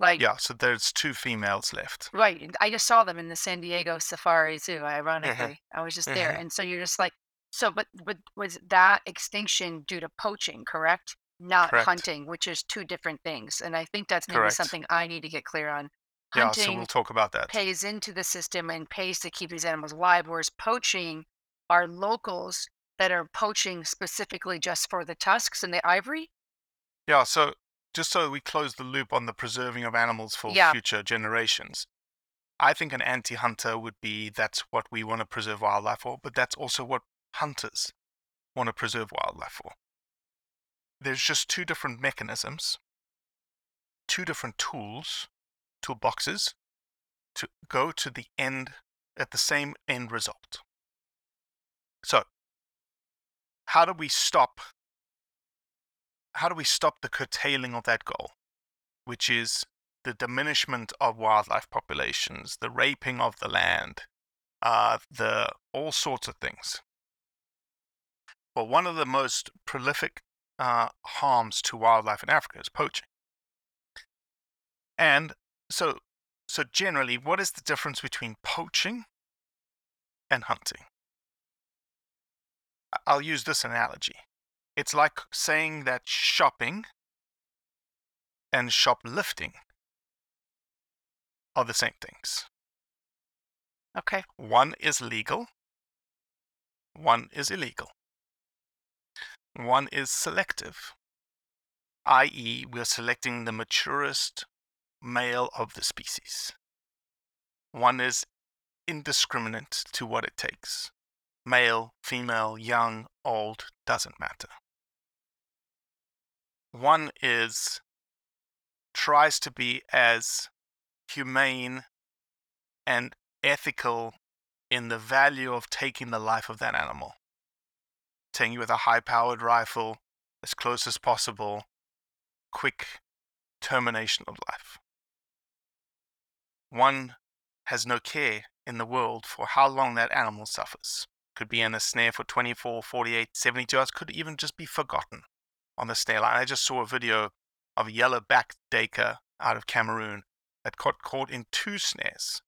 Like, Yeah, so there's two females left. right. I just saw them in the San Diego Safari Zoo. Ironically, I was just there, Mhm. and so you're just like, so, but but was that extinction due to poaching, correct? Not Correct. hunting, which is two different things. And I think that's maybe Correct. something I need to get clear on. Yeah, Hunting so we'll talk about that. pays into the system and pays to keep these animals alive, whereas poaching are locals that are poaching specifically just for the tusks and the ivory. Yeah, so just so we close the loop on the preserving of animals for Yeah. future generations, I think an anti hunter would be that's what we want to preserve wildlife for, but that's also what hunters want to preserve wildlife for. There's just two different mechanisms, two different tools, toolboxes to go to the end at the same end result. So, how do we stop how do we stop the curtailing of that goal, which is the diminishment of wildlife populations, the raping of the land, uh, the all sorts of things. Well, one of the most prolific uh, harms to wildlife in Africa is poaching. And so, so generally, what is the difference between poaching and hunting? I'll use this analogy. It's like saying that shopping and shoplifting are the same things. Okay. One is legal, one is illegal. One is selective, i.e., we're selecting the maturest male of the species. One is indiscriminate to what it takes. Male, female, young, old, doesn't matter. One is tries to be as humane and ethical in the value of taking the life of that animal. Taking with a high powered rifle as close as possible, quick termination of life. One has no care in the world for how long that animal suffers. Could be in a snare for 24, 48, 72 hours, could even just be forgotten on the snare line. I just saw a video of a yellow backed duiker out of Cameroon that got caught in two snares.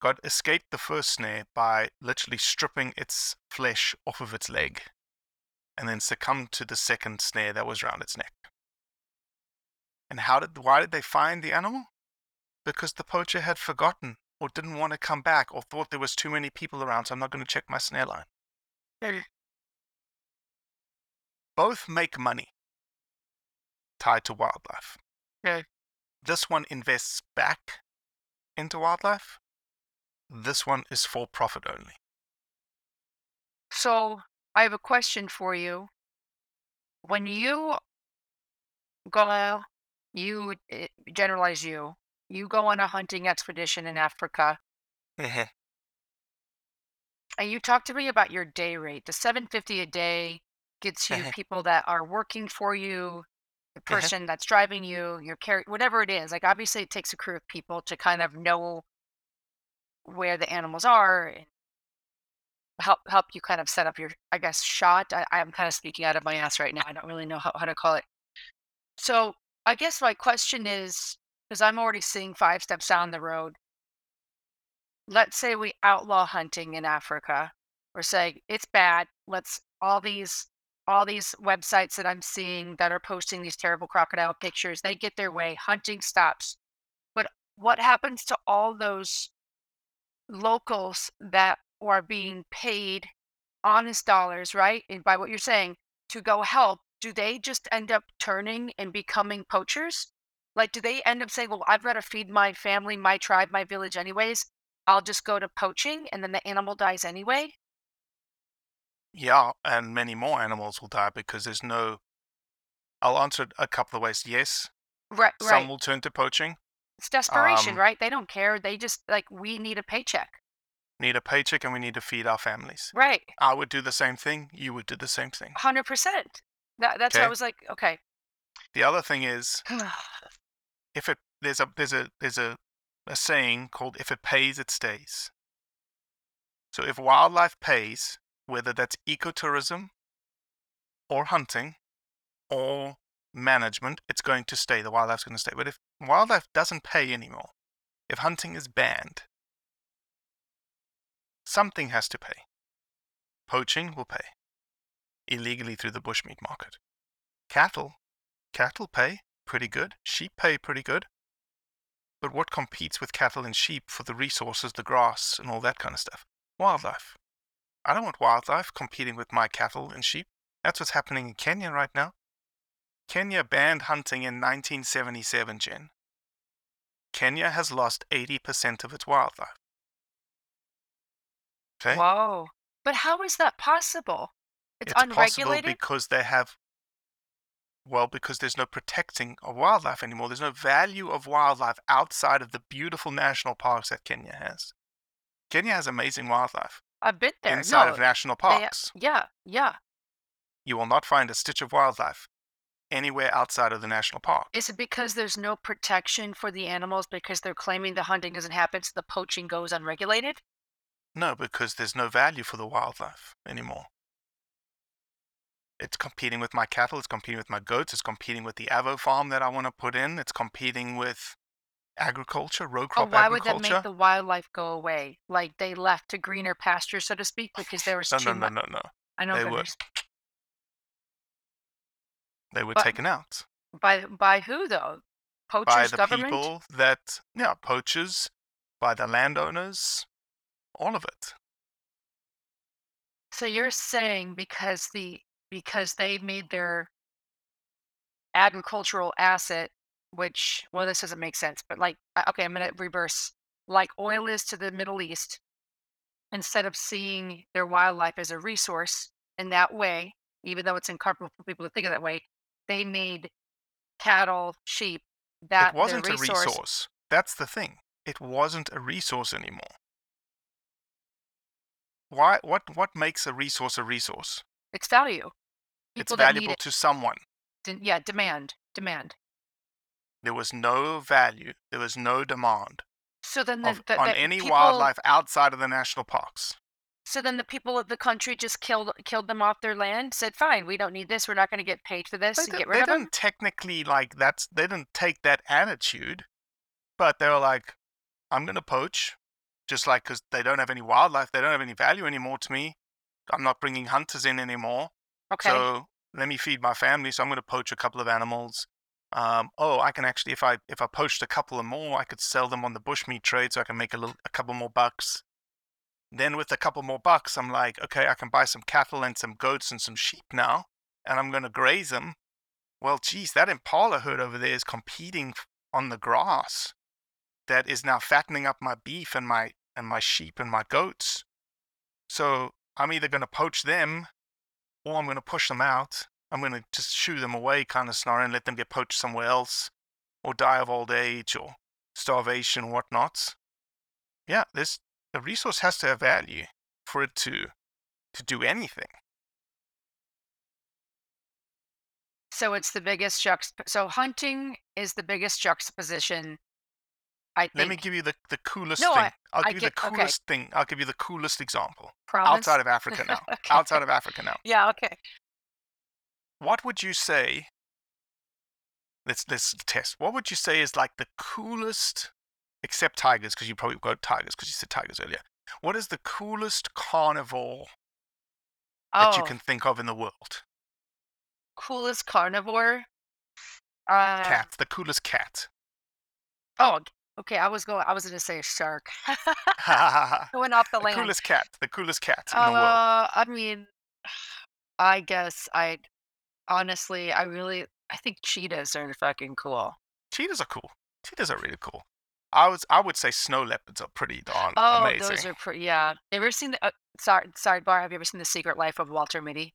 God escaped the first snare by literally stripping its flesh off of its leg and then succumbed to the second snare that was round its neck. And how did why did they find the animal? Because the poacher had forgotten or didn't want to come back or thought there was too many people around, so I'm not going to check my snare line. Both make money tied to wildlife. Okay. This one invests back into wildlife. This one is for profit only. So I have a question for you. When you go, you eh, generalize you, you go on a hunting expedition in Africa, Mhm. and you talk to me about your day rate. The 750 a day gets you Mhm. people that are working for you, the Uh-huh. person that's driving you, your carry, whatever it is. Like obviously it takes a crew of people to kind of know where the animals are and help help you kind of set up your I guess shot. I, I'm kind of speaking out of my ass right now. I don't really know how, how to call it. So I guess my question is because I'm already seeing five steps down the road. Let's say we outlaw hunting in Africa. We're saying it's bad. Let's all these all these websites that I'm seeing that are posting these terrible crocodile pictures, they get their way. Hunting stops. But what happens to all those locals that are being paid honest dollars, right? And by what you're saying, to go help, do they just end up turning and becoming poachers? Like, do they end up saying, well, I've got to feed my family, my tribe, my village, anyways? I'll just go to poaching and then the animal dies anyway? Yeah, and many more animals will die because there's no. I'll answer it a couple of ways. Yes, Right, some right. will turn to poaching. It's desperation, um, right? They don't care. They just, like, we need a paycheck. Need a paycheck and we need to feed our families. Right. I would do the same thing. You would do the same thing. 100%. That, that's why I was like, okay. The other thing is, if it there's a there's a there's a, a saying called if it pays it stays. So if wildlife pays, whether that's ecotourism or hunting or management, it's going to stay. The wildlife's going to stay. But if wildlife doesn't pay anymore, if hunting is banned, something has to pay. Poaching will pay illegally through the bushmeat market. Cattle, cattle pay pretty good. Sheep pay pretty good. But what competes with cattle and sheep for the resources, the grass, and all that kind of stuff? Wildlife. I don't want wildlife competing with my cattle and sheep. That's what's happening in Kenya right now. Kenya banned hunting in 1977, Jen. Kenya has lost 80% of its wildlife. Okay? Whoa. But how is that possible? It's, it's possible because they have well because there's no protecting of wildlife anymore there's no value of wildlife outside of the beautiful national parks that kenya has kenya has amazing wildlife I've been there. inside no, of national they- parks yeah, yeah. you will not find a stitch of wildlife anywhere outside of the national park Is it because there's no protection for the animals because they're claiming the hunting doesn't happen, so the poaching goes unregulated? no because there's no value for the wildlife anymore it's competing with my cattle it's competing with my goats it's competing with the avo farm that i want to put in it's competing with agriculture row Oh, crop why would that agriculture make the wildlife go away? Like they left to greener pasture, so to speak, because there was no too no no much. no no I know they were there's- they were But- taken out by by who though? by Poachers, the government. people that yeah poachers by the landowners all of it So you're saying because the because they made their agricultural asset, which well, this doesn't make sense, but like okay, I'm gonna reverse. Like oil is to the Middle East, instead of seeing their wildlife as a resource in that way, even though it's uncomfortable for people to think of that way, they made cattle, sheep that it wasn't their a resource. resource that's the thing it wasn't a resource anymore why what what makes a resource a resource It's value. it's People need valuable it. to someone yeah, demand, demand. there was no value there was no demand So then the, of, the, on the any people, wildlife outside of the national parks So then the people of the country just killed killed them off their land. Said, "Fine, we don't need this. We're not going to get paid for this. they, and di- get they rid of them." didn't technically like that's they didn't take that attitude but they were like i'm going to poach just like because they don't have any wildlife they don't have any value anymore to me i'm not bringing hunters in anymore. Okay. so let me feed my family so i'm going to poach a couple of animals. Um, oh i can actually if i if i poached a couple of more i could sell them on the bushmeat trade so i can make a little a couple more bucks. Then with a couple more bucks i'm like okay i can buy some cattle and some goats and some sheep now and i'm going to graze them well geez that impala herd over there is competing on the grass that is now fattening up my beef and my and my sheep and my goats. So i'm either going to poach them or i'm going to push them out i'm going to just shoo them away kind of snarl and let them get poached somewhere else or die of old age or starvation or whatnot yeah this the resource has to have value for it to to do anything so it's the biggest juxtap. So hunting is the biggest juxtaposition. I think. let me give you the, the coolest No, thing I- i'll I give you the get- okay. coolest thing i'll give you the coolest example province. outside of africa now Okay. outside of africa now Yeah. Okay. what would you say let's let's test what would you say is like the coolest except tigers because you probably got tigers because you said tigers earlier what is the coolest carnivore Oh, that you can think of in the world coolest carnivore. Uh, cat the coolest cat Oh, okay. I was going. I was going to say a shark. the going off the land. coolest cat the coolest cat in the world Uh, I mean, I guess I honestly, I really, I think cheetahs are fucking cool. cheetahs are cool cheetahs are really cool i was i would say snow leopards are pretty darn Oh, amazing those are pretty. Yeah. Ever seen the? Uh, sorry, sidebar. Have you ever seen the Secret Life of Walter Mitty?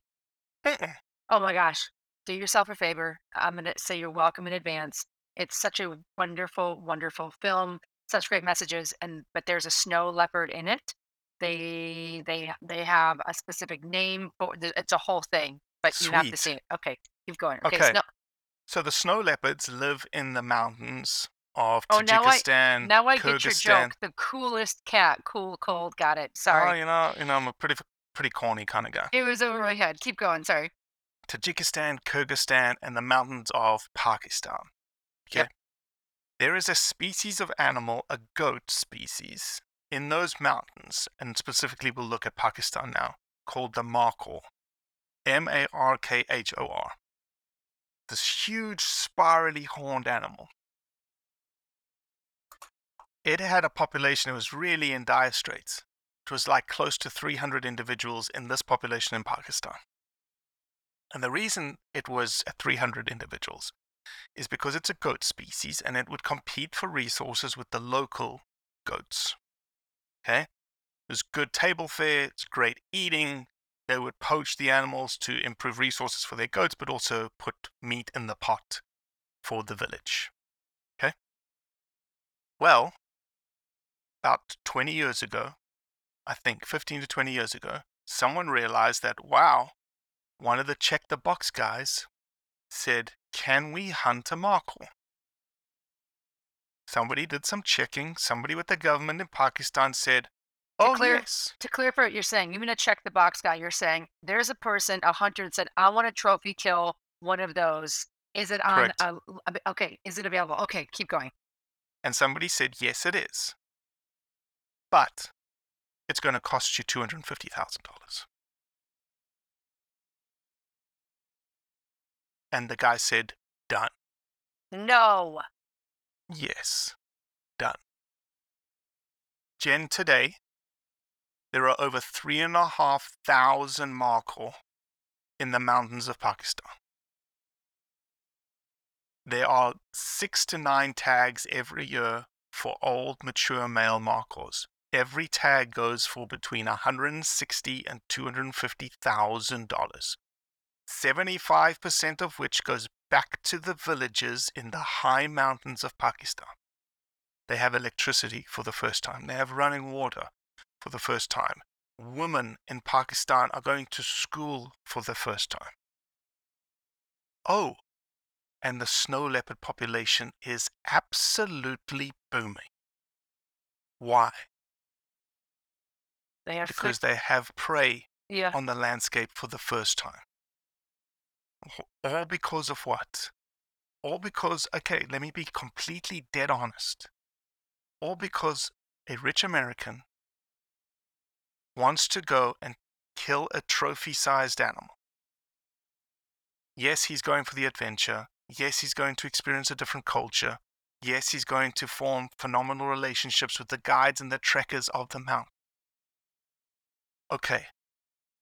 Mm-mm. Oh my gosh. Do yourself a favor. I'm gonna say you're welcome in advance. It's such a wonderful, wonderful film. Such great messages, and but there's a snow leopard in it. They they they have a specific name for it's a whole thing, but you have to Sweet. see it. Okay, keep going. Okay, Okay. snow, so the snow leopards live in the mountains of Oh, now I- tajikistan now I get your Kyrgyzstan. joke. The coolest cat, cool, cold. Got it. Oh, Sorry, you know, you know, I'm a pretty, pretty corny kind of guy. it was over my head. Keep going. Sorry. Tajikistan, Kyrgyzstan, and the mountains of Pakistan. Okay. Yep. There is a species of animal, a goat species, in those mountains, and specifically we'll look at Pakistan now, called the markhor. M A R K H O R. This huge, spirally horned animal. It had a population that was really in dire straits. It was like close to 300 individuals in this population in Pakistan. And the reason it was at 300 individuals is because it's a goat species and it would compete for resources with the local goats. Okay? There's good table fare, it's great eating. They would poach the animals to improve resources for their goats, but also put meat in the pot for the village. Okay? Well, about 20 years ago, I think 15 to 20 years ago, someone realized that, wow, one of the check the box guys said, Can we hunt a markhor? Somebody did some checking. Somebody with the government in Pakistan said, Oh, clear- yes. To clarify what you're saying, even a check the box guy, you're saying there's a person, a hunter, that said, I want a trophy kill one of those. Is it on? A, a- okay, is it available? Okay, keep going. And somebody said, Yes, it is. But it's going to cost you $250,000. And the guy said, Done. No. Yes, done. Jen, today, there are over three and a half thousand markhor in the mountains of Pakistan. There are six to nine tags every year for old, mature male markhors. Every tag goes for between 160 and 250 thousand dollars. 75% of which goes back to the villages in the high mountains of Pakistan. They have electricity for the first time. They have running water for the first time. Women in Pakistan are going to school for the first time. Oh, and the snow leopard population is absolutely booming. Why? They have Because they have prey yeah. on the landscape for the first time. All because of what? All because, okay, let me be completely dead honest. All because a rich American wants to go and kill a trophy sized animal. Yes, he's going for the adventure. Yes, he's going to experience a different culture. Yes, he's going to form phenomenal relationships with the guides and the trekkers of the mountain. Okay,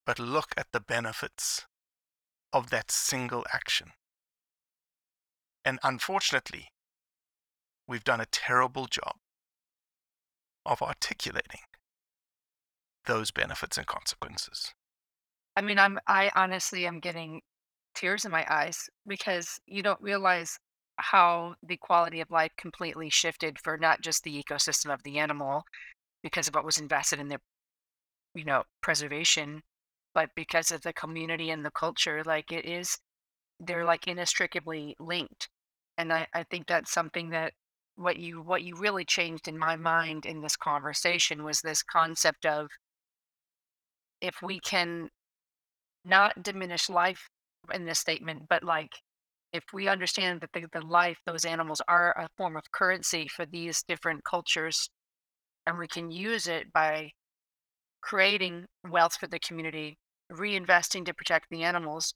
but look at the benefits of that single action. And unfortunately, we've done a terrible job of articulating those benefits and consequences. I mean, I'm I honestly am getting tears in my eyes because you don't realize how the quality of life completely shifted for not just the ecosystem of the animal because of what was invested in their you know preservation but because of the community and the culture like it is they're mm-hmm. like inextricably linked and I, I think that's something that what you what you really changed in my mind in this conversation was this concept of if we can not diminish life in this statement, but like if we understand that the, the life, those animals are a form of currency for these different cultures, and we can use it by creating wealth for the community, reinvesting to protect the animals,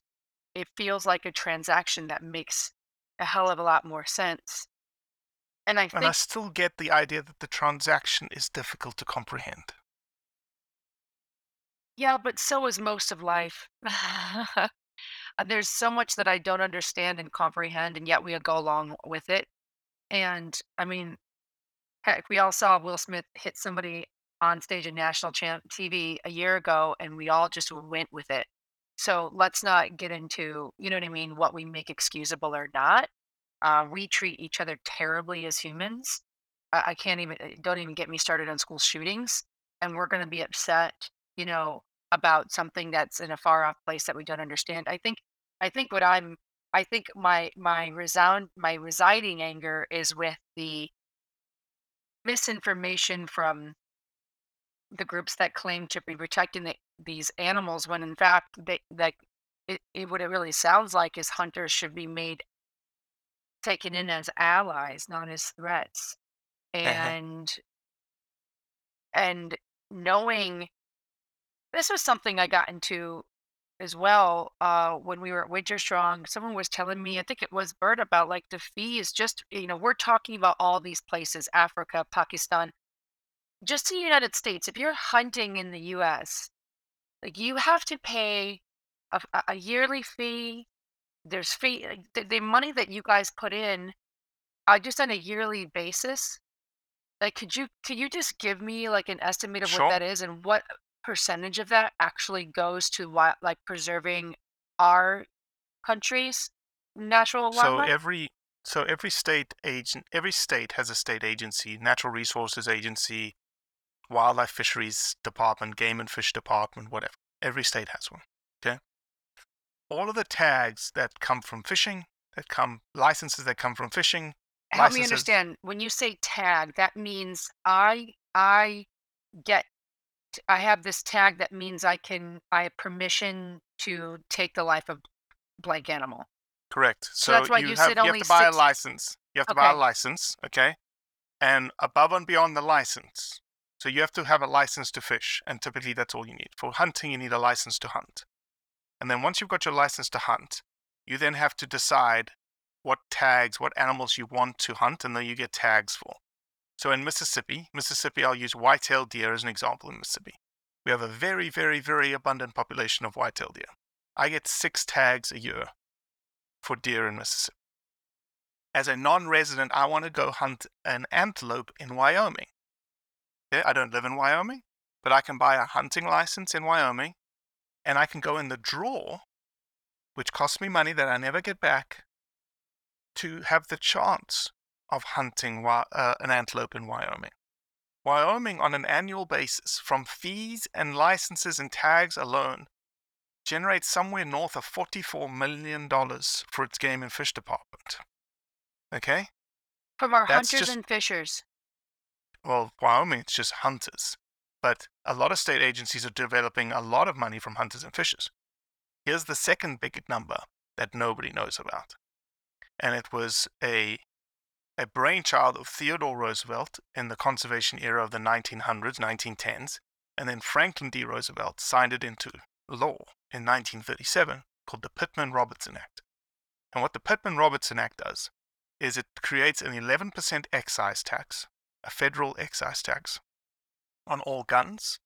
it feels like a transaction that makes a hell of a lot more sense. And I think And I still get the idea that the transaction is difficult to comprehend. Yeah, but so is most of life. There's so much that I don't understand and comprehend, and yet we go along with it. And I mean, heck, we all saw Will Smith hit somebody on stage in national champ TV a year ago, and we all just went with it. So let's not get into, you know what I mean, what we make excusable or not. Uh, we treat each other terribly as humans. I, I can't even, uh, don't even get me started on school shootings. And we're going to be upset, you know, about something that's in a far off place that we don't understand. I think I think what I'm I think my my resound my residing anger is with the misinformation from the groups that claim to be protecting the, these animals when in fact they that it, it what it really sounds like is hunters should be made taken in as allies, not as threats. And and knowing this was something I got into as well uh, when we were at Winter Strong. Someone was telling me, I think it was Bert, about like the fee is just, you know, we're talking about all these places Africa, Pakistan, just the United States. If you're hunting in the US, like you have to pay a, a- yearly fee there's fee like, the, the money that you guys put in, uh, just on a yearly basis. Like, could you could you just give me like an estimate of Sure. what that is and what percentage of that actually goes to like preserving our country's natural So wildlife? every so every state agent every state has a state agency, natural resources agency, wildlife fisheries department, game and fish department, whatever. Every state has one. Okay. All of the tags that come from fishing, that come licenses that come from fishing, Help me licenses- understand. When you say tag, that means I I get I have this tag that means I can I have permission to take the life of blank animal. Correct. So, that's why you, you have, said you only have to buy six- a license. You have to buy a license, okay? And above and beyond the license, so you have to have a license to fish, and typically that's all you need. For hunting, you need a license to hunt. And then once you've got your license to hunt, you then have to decide what tags, what animals you want to hunt, and then you get tags for. So in Mississippi, Mississippi, I'll use white-tailed deer as an example in Mississippi. We have a very, very, very abundant population of white-tailed deer. I get six tags a year for deer in Mississippi. As a non resident, I want to go hunt an antelope in Wyoming. Okay, I don't live in Wyoming, but I can buy a hunting license in Wyoming and I can go in the draw, which costs me money that I never get back, to have the chance of hunting uh, an antelope in Wyoming. Wyoming, on an annual basis, from fees and licenses and tags alone, generates somewhere north of $44 million for its game and fish department. Okay? From our That's hunters just- and fishers. Well, Wyoming, it's just hunters. But a lot of state agencies are developing a lot of money from hunters and fishers. Here's the second big number that nobody knows about. And it was a, a brainchild of Theodore Roosevelt in the conservation era of the 1900s, 1910s. And then Franklin D. Roosevelt signed it into law in 1937 called the Pittman Robertson Act. And what the Pittman Robertson Act does is it creates an 11% excise tax, a federal excise tax, on all guns,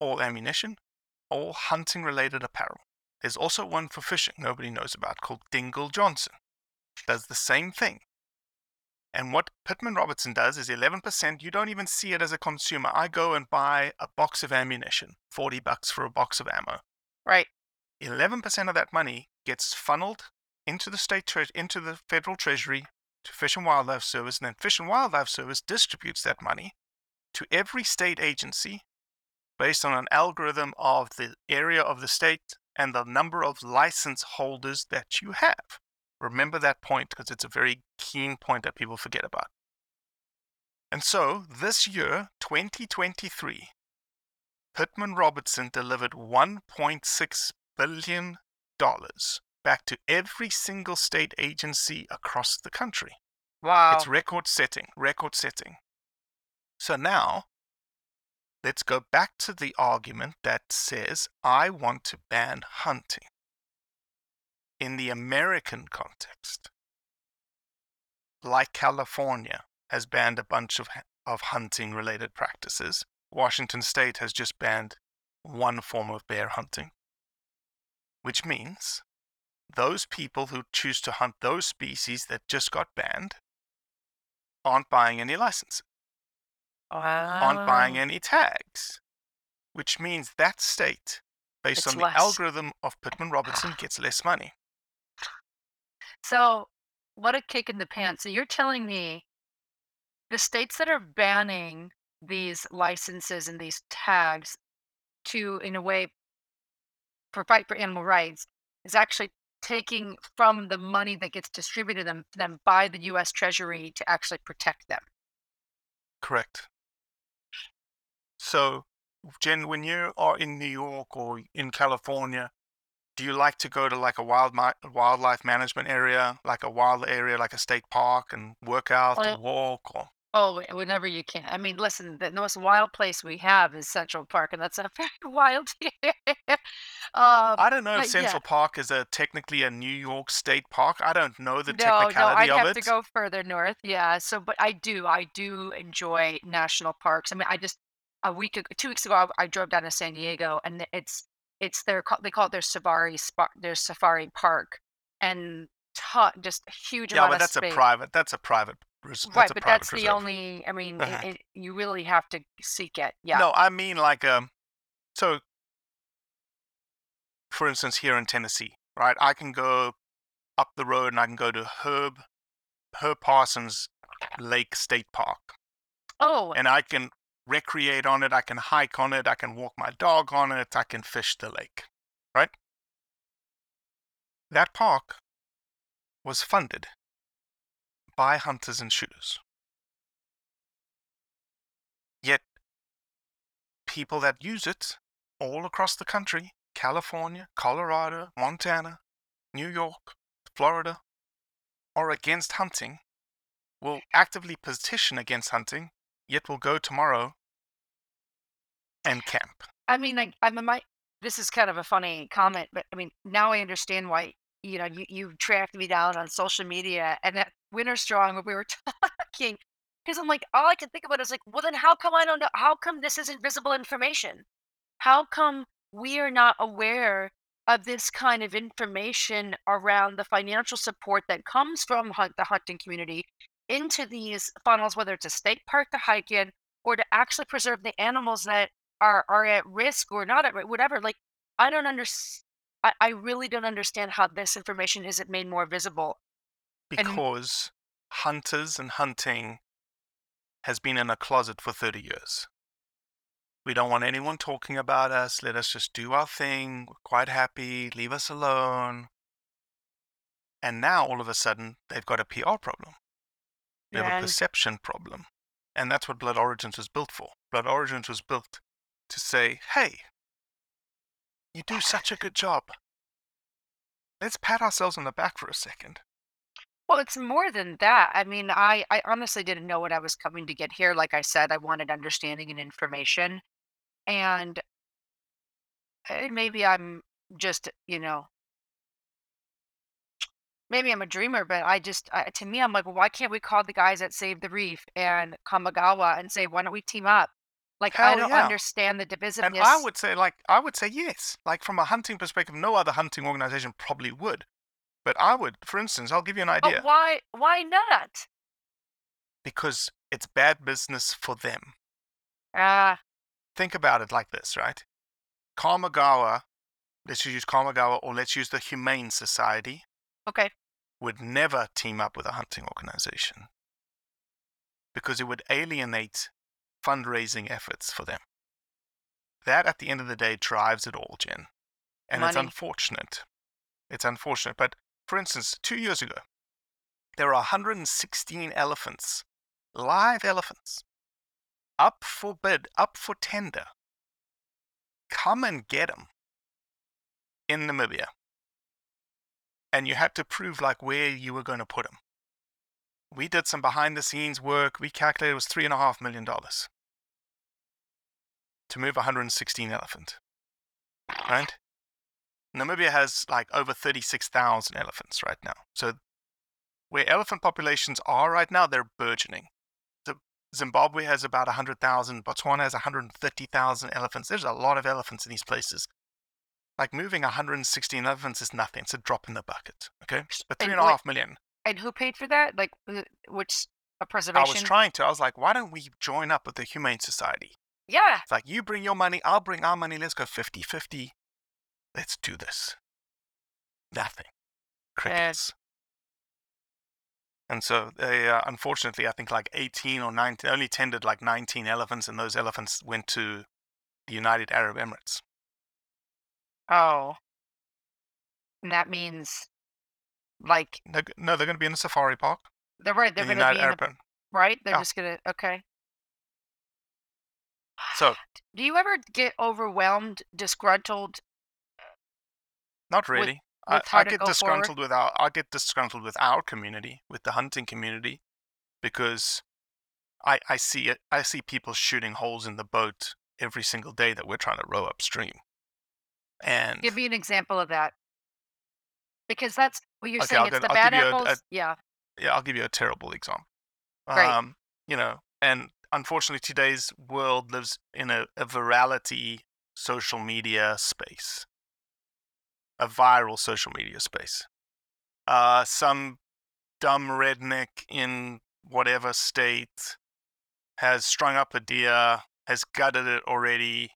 all ammunition, all hunting related apparel. There's also one for fishing nobody knows about called Dingell Johnson. Does the same thing. And what Pittman Robertson does is 11%, you don't even see it as a consumer. I go and buy a box of ammunition, 40 bucks for a box of ammo. Right. 11% of that money gets funneled into the state tre- into the federal treasury to Fish and Wildlife Service, and then Fish and Wildlife Service distributes that money to every state agency based on an algorithm of the area of the state and the number of license holders that you have. Remember that point because it's a very keen point that people forget about. And so this year, 2023, Pittman Robertson delivered $1.6 billion back to every single state agency across the country. Wow. It's record setting, record setting. So now, let's go back to the argument that says, I want to ban hunting. In the American context, like California has banned a bunch of, of hunting related practices, Washington state has just banned one form of bear hunting, which means those people who choose to hunt those species that just got banned aren't buying any licenses, wow. aren't buying any tags, which means that state, based It's on the algorithm of Pittman Robertson, gets less money. So, what a kick in the pants. So, you're telling me the states that are banning these licenses and these tags to, in a way, for fight for animal rights is actually taking from the money that gets distributed them them by the U.S. Treasury to actually protect them. Correct. So, Jen, when you are in New York or in California, do you like to go to like a wild wildlife management area, like a wild area, like a state park, and work out Well, or walk? Or Oh, wh- whenever you can. I mean, listen, the most wild place we have is Central Park, and that's a very wild. um, I don't know if but yeah. Central Park is a technically a New York State park. I don't know the no, no, technicality I'd of have it. to go further north. Yeah. So, but I do, I do enjoy national parks. I mean, I just a week, ago, two weeks ago, I, I drove down to San Diego, and it's it's their ca- they call it their safari spot, their safari park, and ton, just a huge Yeah, amount but of that's space. a private. That's a private. Res- Right, a but private that's the reserve. only. I mean, Uh-huh. it, it, you really have to seek it. Yeah. No, I mean like um. So, for instance, here in Tennessee, right? I can go up the road and I can go to Herb, Herb Parsons Lake State Park, Oh, and I can recreate on it. I can hike on it. I can walk my dog on it. I can fish the lake, right? That park was funded by hunters and shooters. Yet, people that use it all across the country California, Colorado, Montana, New York, Florida are against hunting, will actively petition against hunting, yet will go tomorrow and camp. I mean, like, I mean, my this is kind of a funny comment, but I mean, now I understand why you know you you tracked me down on social media and that Winter Strong when we were talking because I'm like, all I can think about is like, well, then how come I don't know? How come this isn't visible information? How come we are not aware of this kind of information around the financial support that comes from hunt, the hunting community into these funnels, whether it's a state park to hike in or to actually preserve the animals that are are at risk or not at whatever. Like, I don't understand. I, I really don't understand how this information isn't made more visible. And- Because hunters and hunting has been in a closet for 30 years. We don't want anyone talking about us. Let us just do our thing. We're quite happy. Leave us alone. And now, all of a sudden, they've got a PR problem. They have a perception problem. And that's what Blood Origins was built for. Blood Origins was built to say, hey, you do such a good job. Let's pat ourselves on the back for a second. Well, it's more than that. I mean, I, I honestly didn't know what I was coming to get here. Like I said, I wanted understanding and information. And eh, maybe I'm just, you know, maybe I'm a dreamer, but I just, I, to me, I'm like, well, why can't we call the guys at Save the Reef and Karmagawa and say, why don't we team up? Like, I don't yeah. understand the divisiveness. And I would say, like, I would say yes. Like, from a hunting perspective, no other hunting organization probably would. But I would, for instance, I'll give you an idea. But why, why not? Because it's bad business for them. Ah, Think about it like this, right? Karmagawa, let's use Karmagawa or let's use the Humane Society, okay. would never team up with a hunting organization because it would alienate fundraising efforts for them. That, at the end of the day, drives it all, Jen. And it's unfortunate. It's unfortunate. But for instance, two years ago, there were 116 elephants, live elephants, up for bid, up for tender. Come and get them in Namibia and you had to prove like where you were going to put them. We did some behind the scenes work. We calculated it was three and a half million dollars to move 116 elephant. Right? Namibia has like over 36,000 elephants right now. So where elephant populations are right now, they're burgeoning. So Zimbabwe has about 100,000. Botswana has 130,000 elephants. There's a lot of elephants in these places. Like moving 116 elephants is nothing. It's a drop in the bucket. Okay, but And three and a what- half million. And who paid for that? Like, which a preservation? I was trying to. I was like, why don't we join up with the Humane Society? Yeah. It's like you bring your money, I'll bring our money. Let's go 50-50. Let's do this. Nothing. Crickets. And so they, uh, unfortunately, I think like 18 or 19, only tendered like 19 elephants, and those elephants went to the United Arab Emirates. Oh. And that means, like, They're, no, they're going to be in a safari park. they're right. They're the going to be in Arab the, right. They're Yeah. just going to. Okay. So, Do you ever get overwhelmed, disgruntled? not really. with I, I get go forward? disgruntled with our I get disgruntled with our community, with the hunting community, because I I see it I see people shooting holes in the boat every single day that we're trying to row upstream. And Give me an example of that. Because that's what you're Okay, saying. I'll It's give- the I'll bad you a- apples. a- yeah. yeah, I'll give you a terrible example. Great. Um, you know, and unfortunately today's world lives in a, a virality social media space. A viral social media space. uh, some dumb redneck in whatever state has strung up a deer, has gutted it already,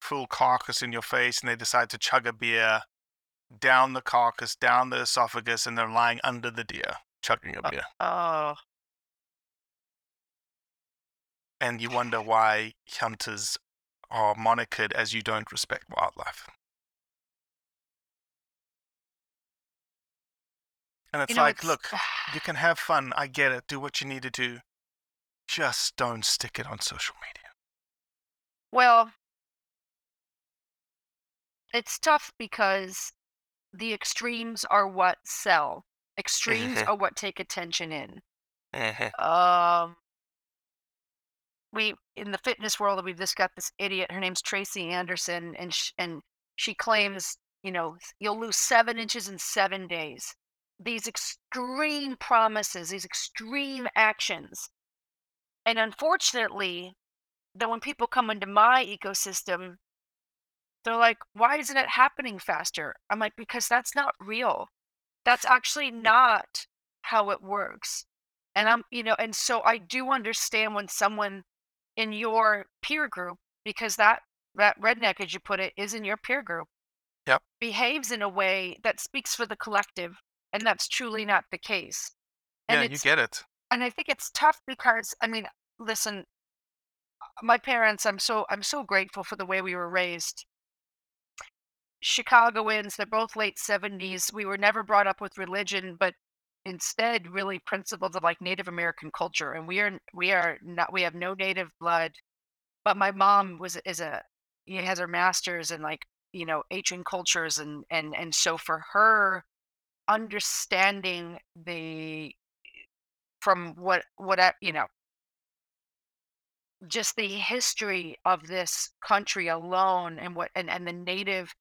full carcass in your face, and they decide to chug a beer down the carcass, down the esophagus, and they're lying under the deer, chugging a beer. Oh, and you wonder why hunters are monikered as you don't respect wildlife. And it's you know, like, it's, look, you can have fun. I get it. Do what you need to do. Just don't stick it on social media. Well, it's tough because the extremes are what sell. Extremes Mhm. are what take attention in. Mhm. Um, we in the fitness world we've just got this idiot. Her name's Tracy Anderson, and and she claims you know you'll lose seven inches in seven days. These extreme promises, these extreme actions, and unfortunately, then when people come into my ecosystem, they're like, "Why isn't it happening faster?" I'm like, "Because that's not real. That's actually not how it works." And I'm, you know, and so I do understand when someone in your peer group, because that that redneck, as you put it, is in your peer group, Yep. behaves in a way that speaks for the collective, and that's truly not the case. And Yeah, you get it. and I think it's tough because I mean, listen, uh, my parents, I'm so I'm so grateful for the way we were raised. Chicagoans, they're both late 70s. We were never brought up with religion, but instead really principles of like Native American culture. And we are we are not we have no native blood. But my mom was is a has her masters in like, you know, ancient cultures and and and so for her understanding the from what what you know just the history of this country alone and what and, and the native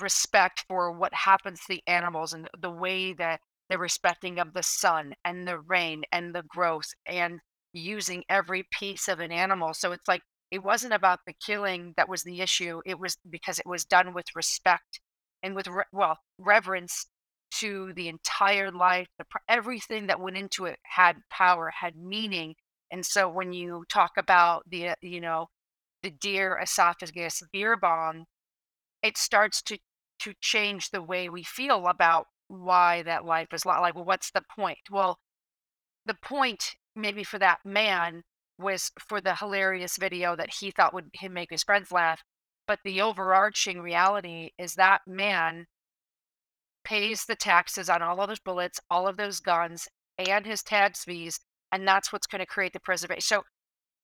respect for what happens to the animals and the way that they're respecting of the sun and the rain and the growth and using every piece of an animal. So it's like it wasn't about the killing that was the issue it was because it was done with respect and with re- well reverence to the entire life the, everything that went into it had power had meaning. And so when you talk about the uh, you know the deer esophagus beer bomb it starts to to change the way we feel about why that life is li- like well what's the point? Well the point maybe for that man was for the hilarious video that he thought would him make his friends laugh but the overarching reality is that man pays the taxes on all of those bullets all of those guns and his tax fees and that's what's going to create the preservation so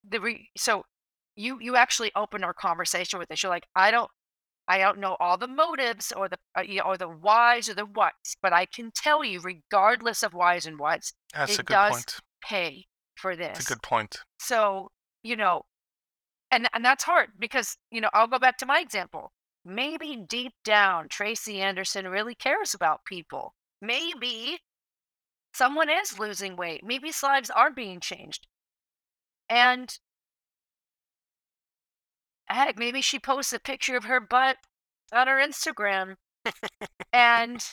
the re- so you you actually open our conversation with this. You're like i don't I don't know all the motives or the uh, you know, or the whys or the whats, but I can tell you, regardless of whys and whats, That's it a good does point. pay for this. It's a good point. So you know, and and that's hard because you know I'll go back to my example. Maybe deep down, Tracy Anderson really cares about people. Maybe someone is losing weight. Maybe lives are being changed, and heck, maybe she posts a picture of her butt on her Instagram. and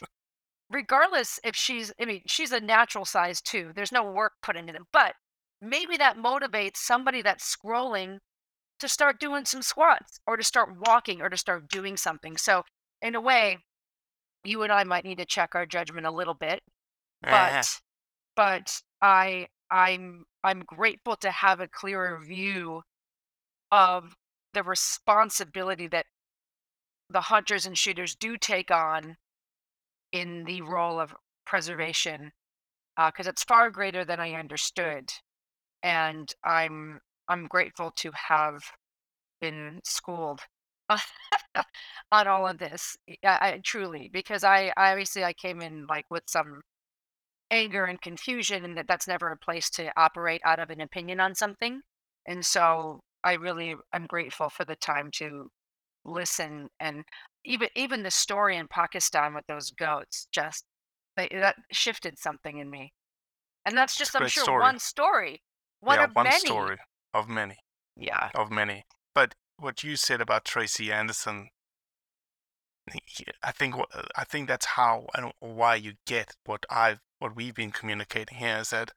regardless if she's, I mean, she's a natural size too. There's no work put into them, but maybe that motivates somebody that's scrolling to start doing some squats or to start walking or to start doing something. So, in a way, you and I might need to check our judgment a little bit, Uh-huh. but but I I'm I'm grateful to have a clearer view of the responsibility that the hunters and shooters do take on in the role of preservation uh, because it's far greater than I understood, and I'm I'm grateful to have been schooled on all of this. I, I truly because I, I obviously I came in like with some anger and confusion, and that that's never a place to operate out of an opinion on something, and so I really I'm grateful for the time to listen and even even the story in Pakistan with those goats just they, that shifted something in me. And that's just I'm sure story. one story. One yeah, of one many. story of many, Yeah. of many. But what you said about Tracy Anderson, I think what uh, I think that's how and why you get what I've what we've been communicating here is that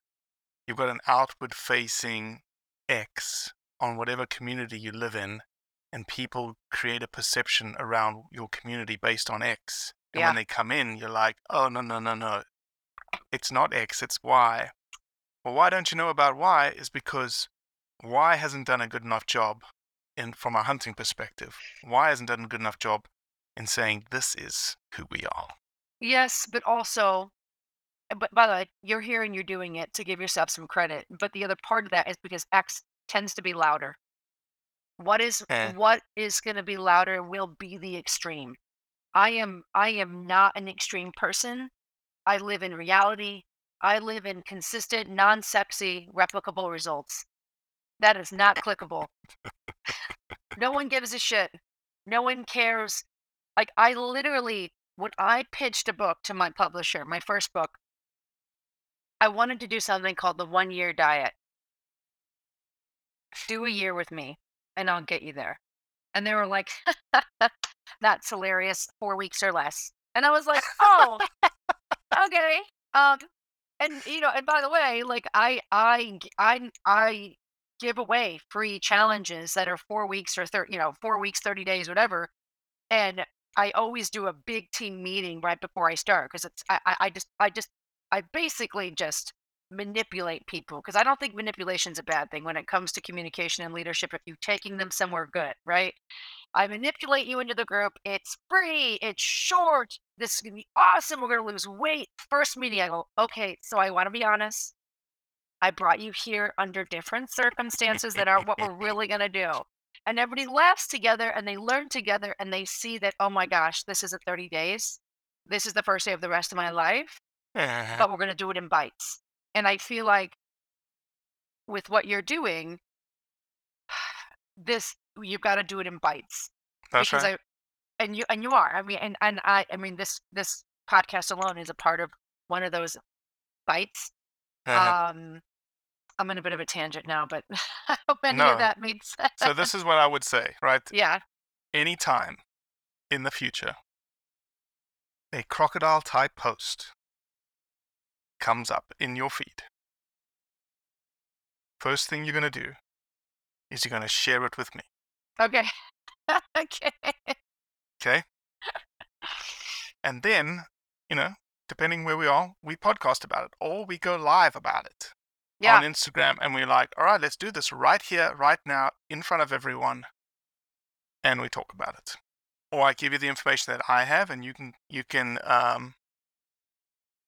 you've got an outward facing X on whatever community you live in, and people create a perception around your community based on X. And Yeah. when they come in, you're like, oh no no no no, it's not X, it's Y. Well, why don't you know about Y? Is because Y hasn't done a good enough job in from a hunting perspective. Y hasn't done a good enough job in saying this is who we are. Yes, but also, uh, but by the way, you're here and you're doing it to give yourself some credit. But the other part of that is because X tends to be louder. What is Eh. what is going to be louder will be the extreme. I am I am not an extreme person. I live in reality. I live in consistent, non-sexy, replicable results. That is not clickable. no one gives a shit. No one cares. Like I literally when I pitched a book to my publisher, my first book, I wanted to do something called the one year diet. Do a year with me and I'll get you there. And they were like, that's hilarious, four weeks or less. And I was like, oh, okay. Um, and you know, and by the way, like I, I, I, I give away free challenges that are four weeks or thirty, you know, four weeks, thirty days, whatever. And I always do a big team meeting right before I start because it's I, I, I just I just I basically just manipulate people because I don't think manipulation is a bad thing when it comes to communication and leadership if you're taking them somewhere good, right? I manipulate you into the group. It's free. It's short. This is gonna be awesome. We're gonna lose weight. First meeting, I go, okay. So I want to be honest. I brought you here under different circumstances that are what we're really gonna do. And everybody laughs together and they learn together and they see that, oh my gosh, this isn't 30 days. This is the first day of the rest of my life, Uh-huh. but we're gonna do it in bites. And I feel like with what you're doing, this you've got to do it in bites That's because right. I and you and you are. I mean, and and I I mean this this podcast alone is a part of one of those bites. Uh-huh. Um, I'm in a bit of a tangent now, but I hope any No. of that made sense. so this is what I would say, right? yeah, Anytime in the future, a crocodile type post comes up in your feed. First thing you're gonna do is you're gonna share it with me. okay, okay, Okay? And then, you know, depending where we are, we podcast about it or we go live about it yeah, on Instagram and we're like, all right, let's do this right here, right now, in front of everyone, and we talk about it. Or I give you the information that I have and you can you can um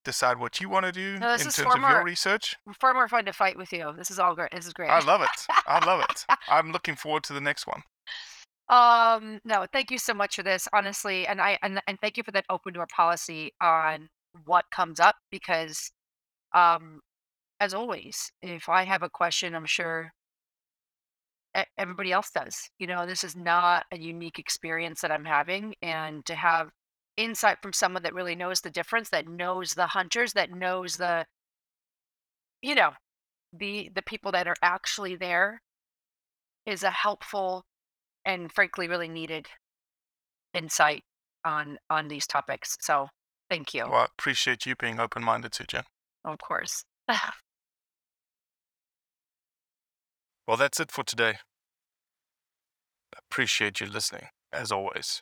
decide what you want to do No, in terms of your research. far more fun to fight with you. This is all great. This is great. I love it. I love it. I'm looking forward to the next one. Um, no, thank you so much for this, honestly, and I and and thank you for that open door policy on what comes up because, um, as always, if I have a question, I'm sure everybody else does. You know, this is not a unique experience that I'm having, and to have insight from someone that really knows the difference, that knows the hunters, that knows the, you know, the the people that are actually there, is a helpful and frankly really needed insight on on these topics. So thank you. Well, I appreciate you being open minded too, Jen. Oh, of course. Well, that's it for today. Appreciate you listening, as always.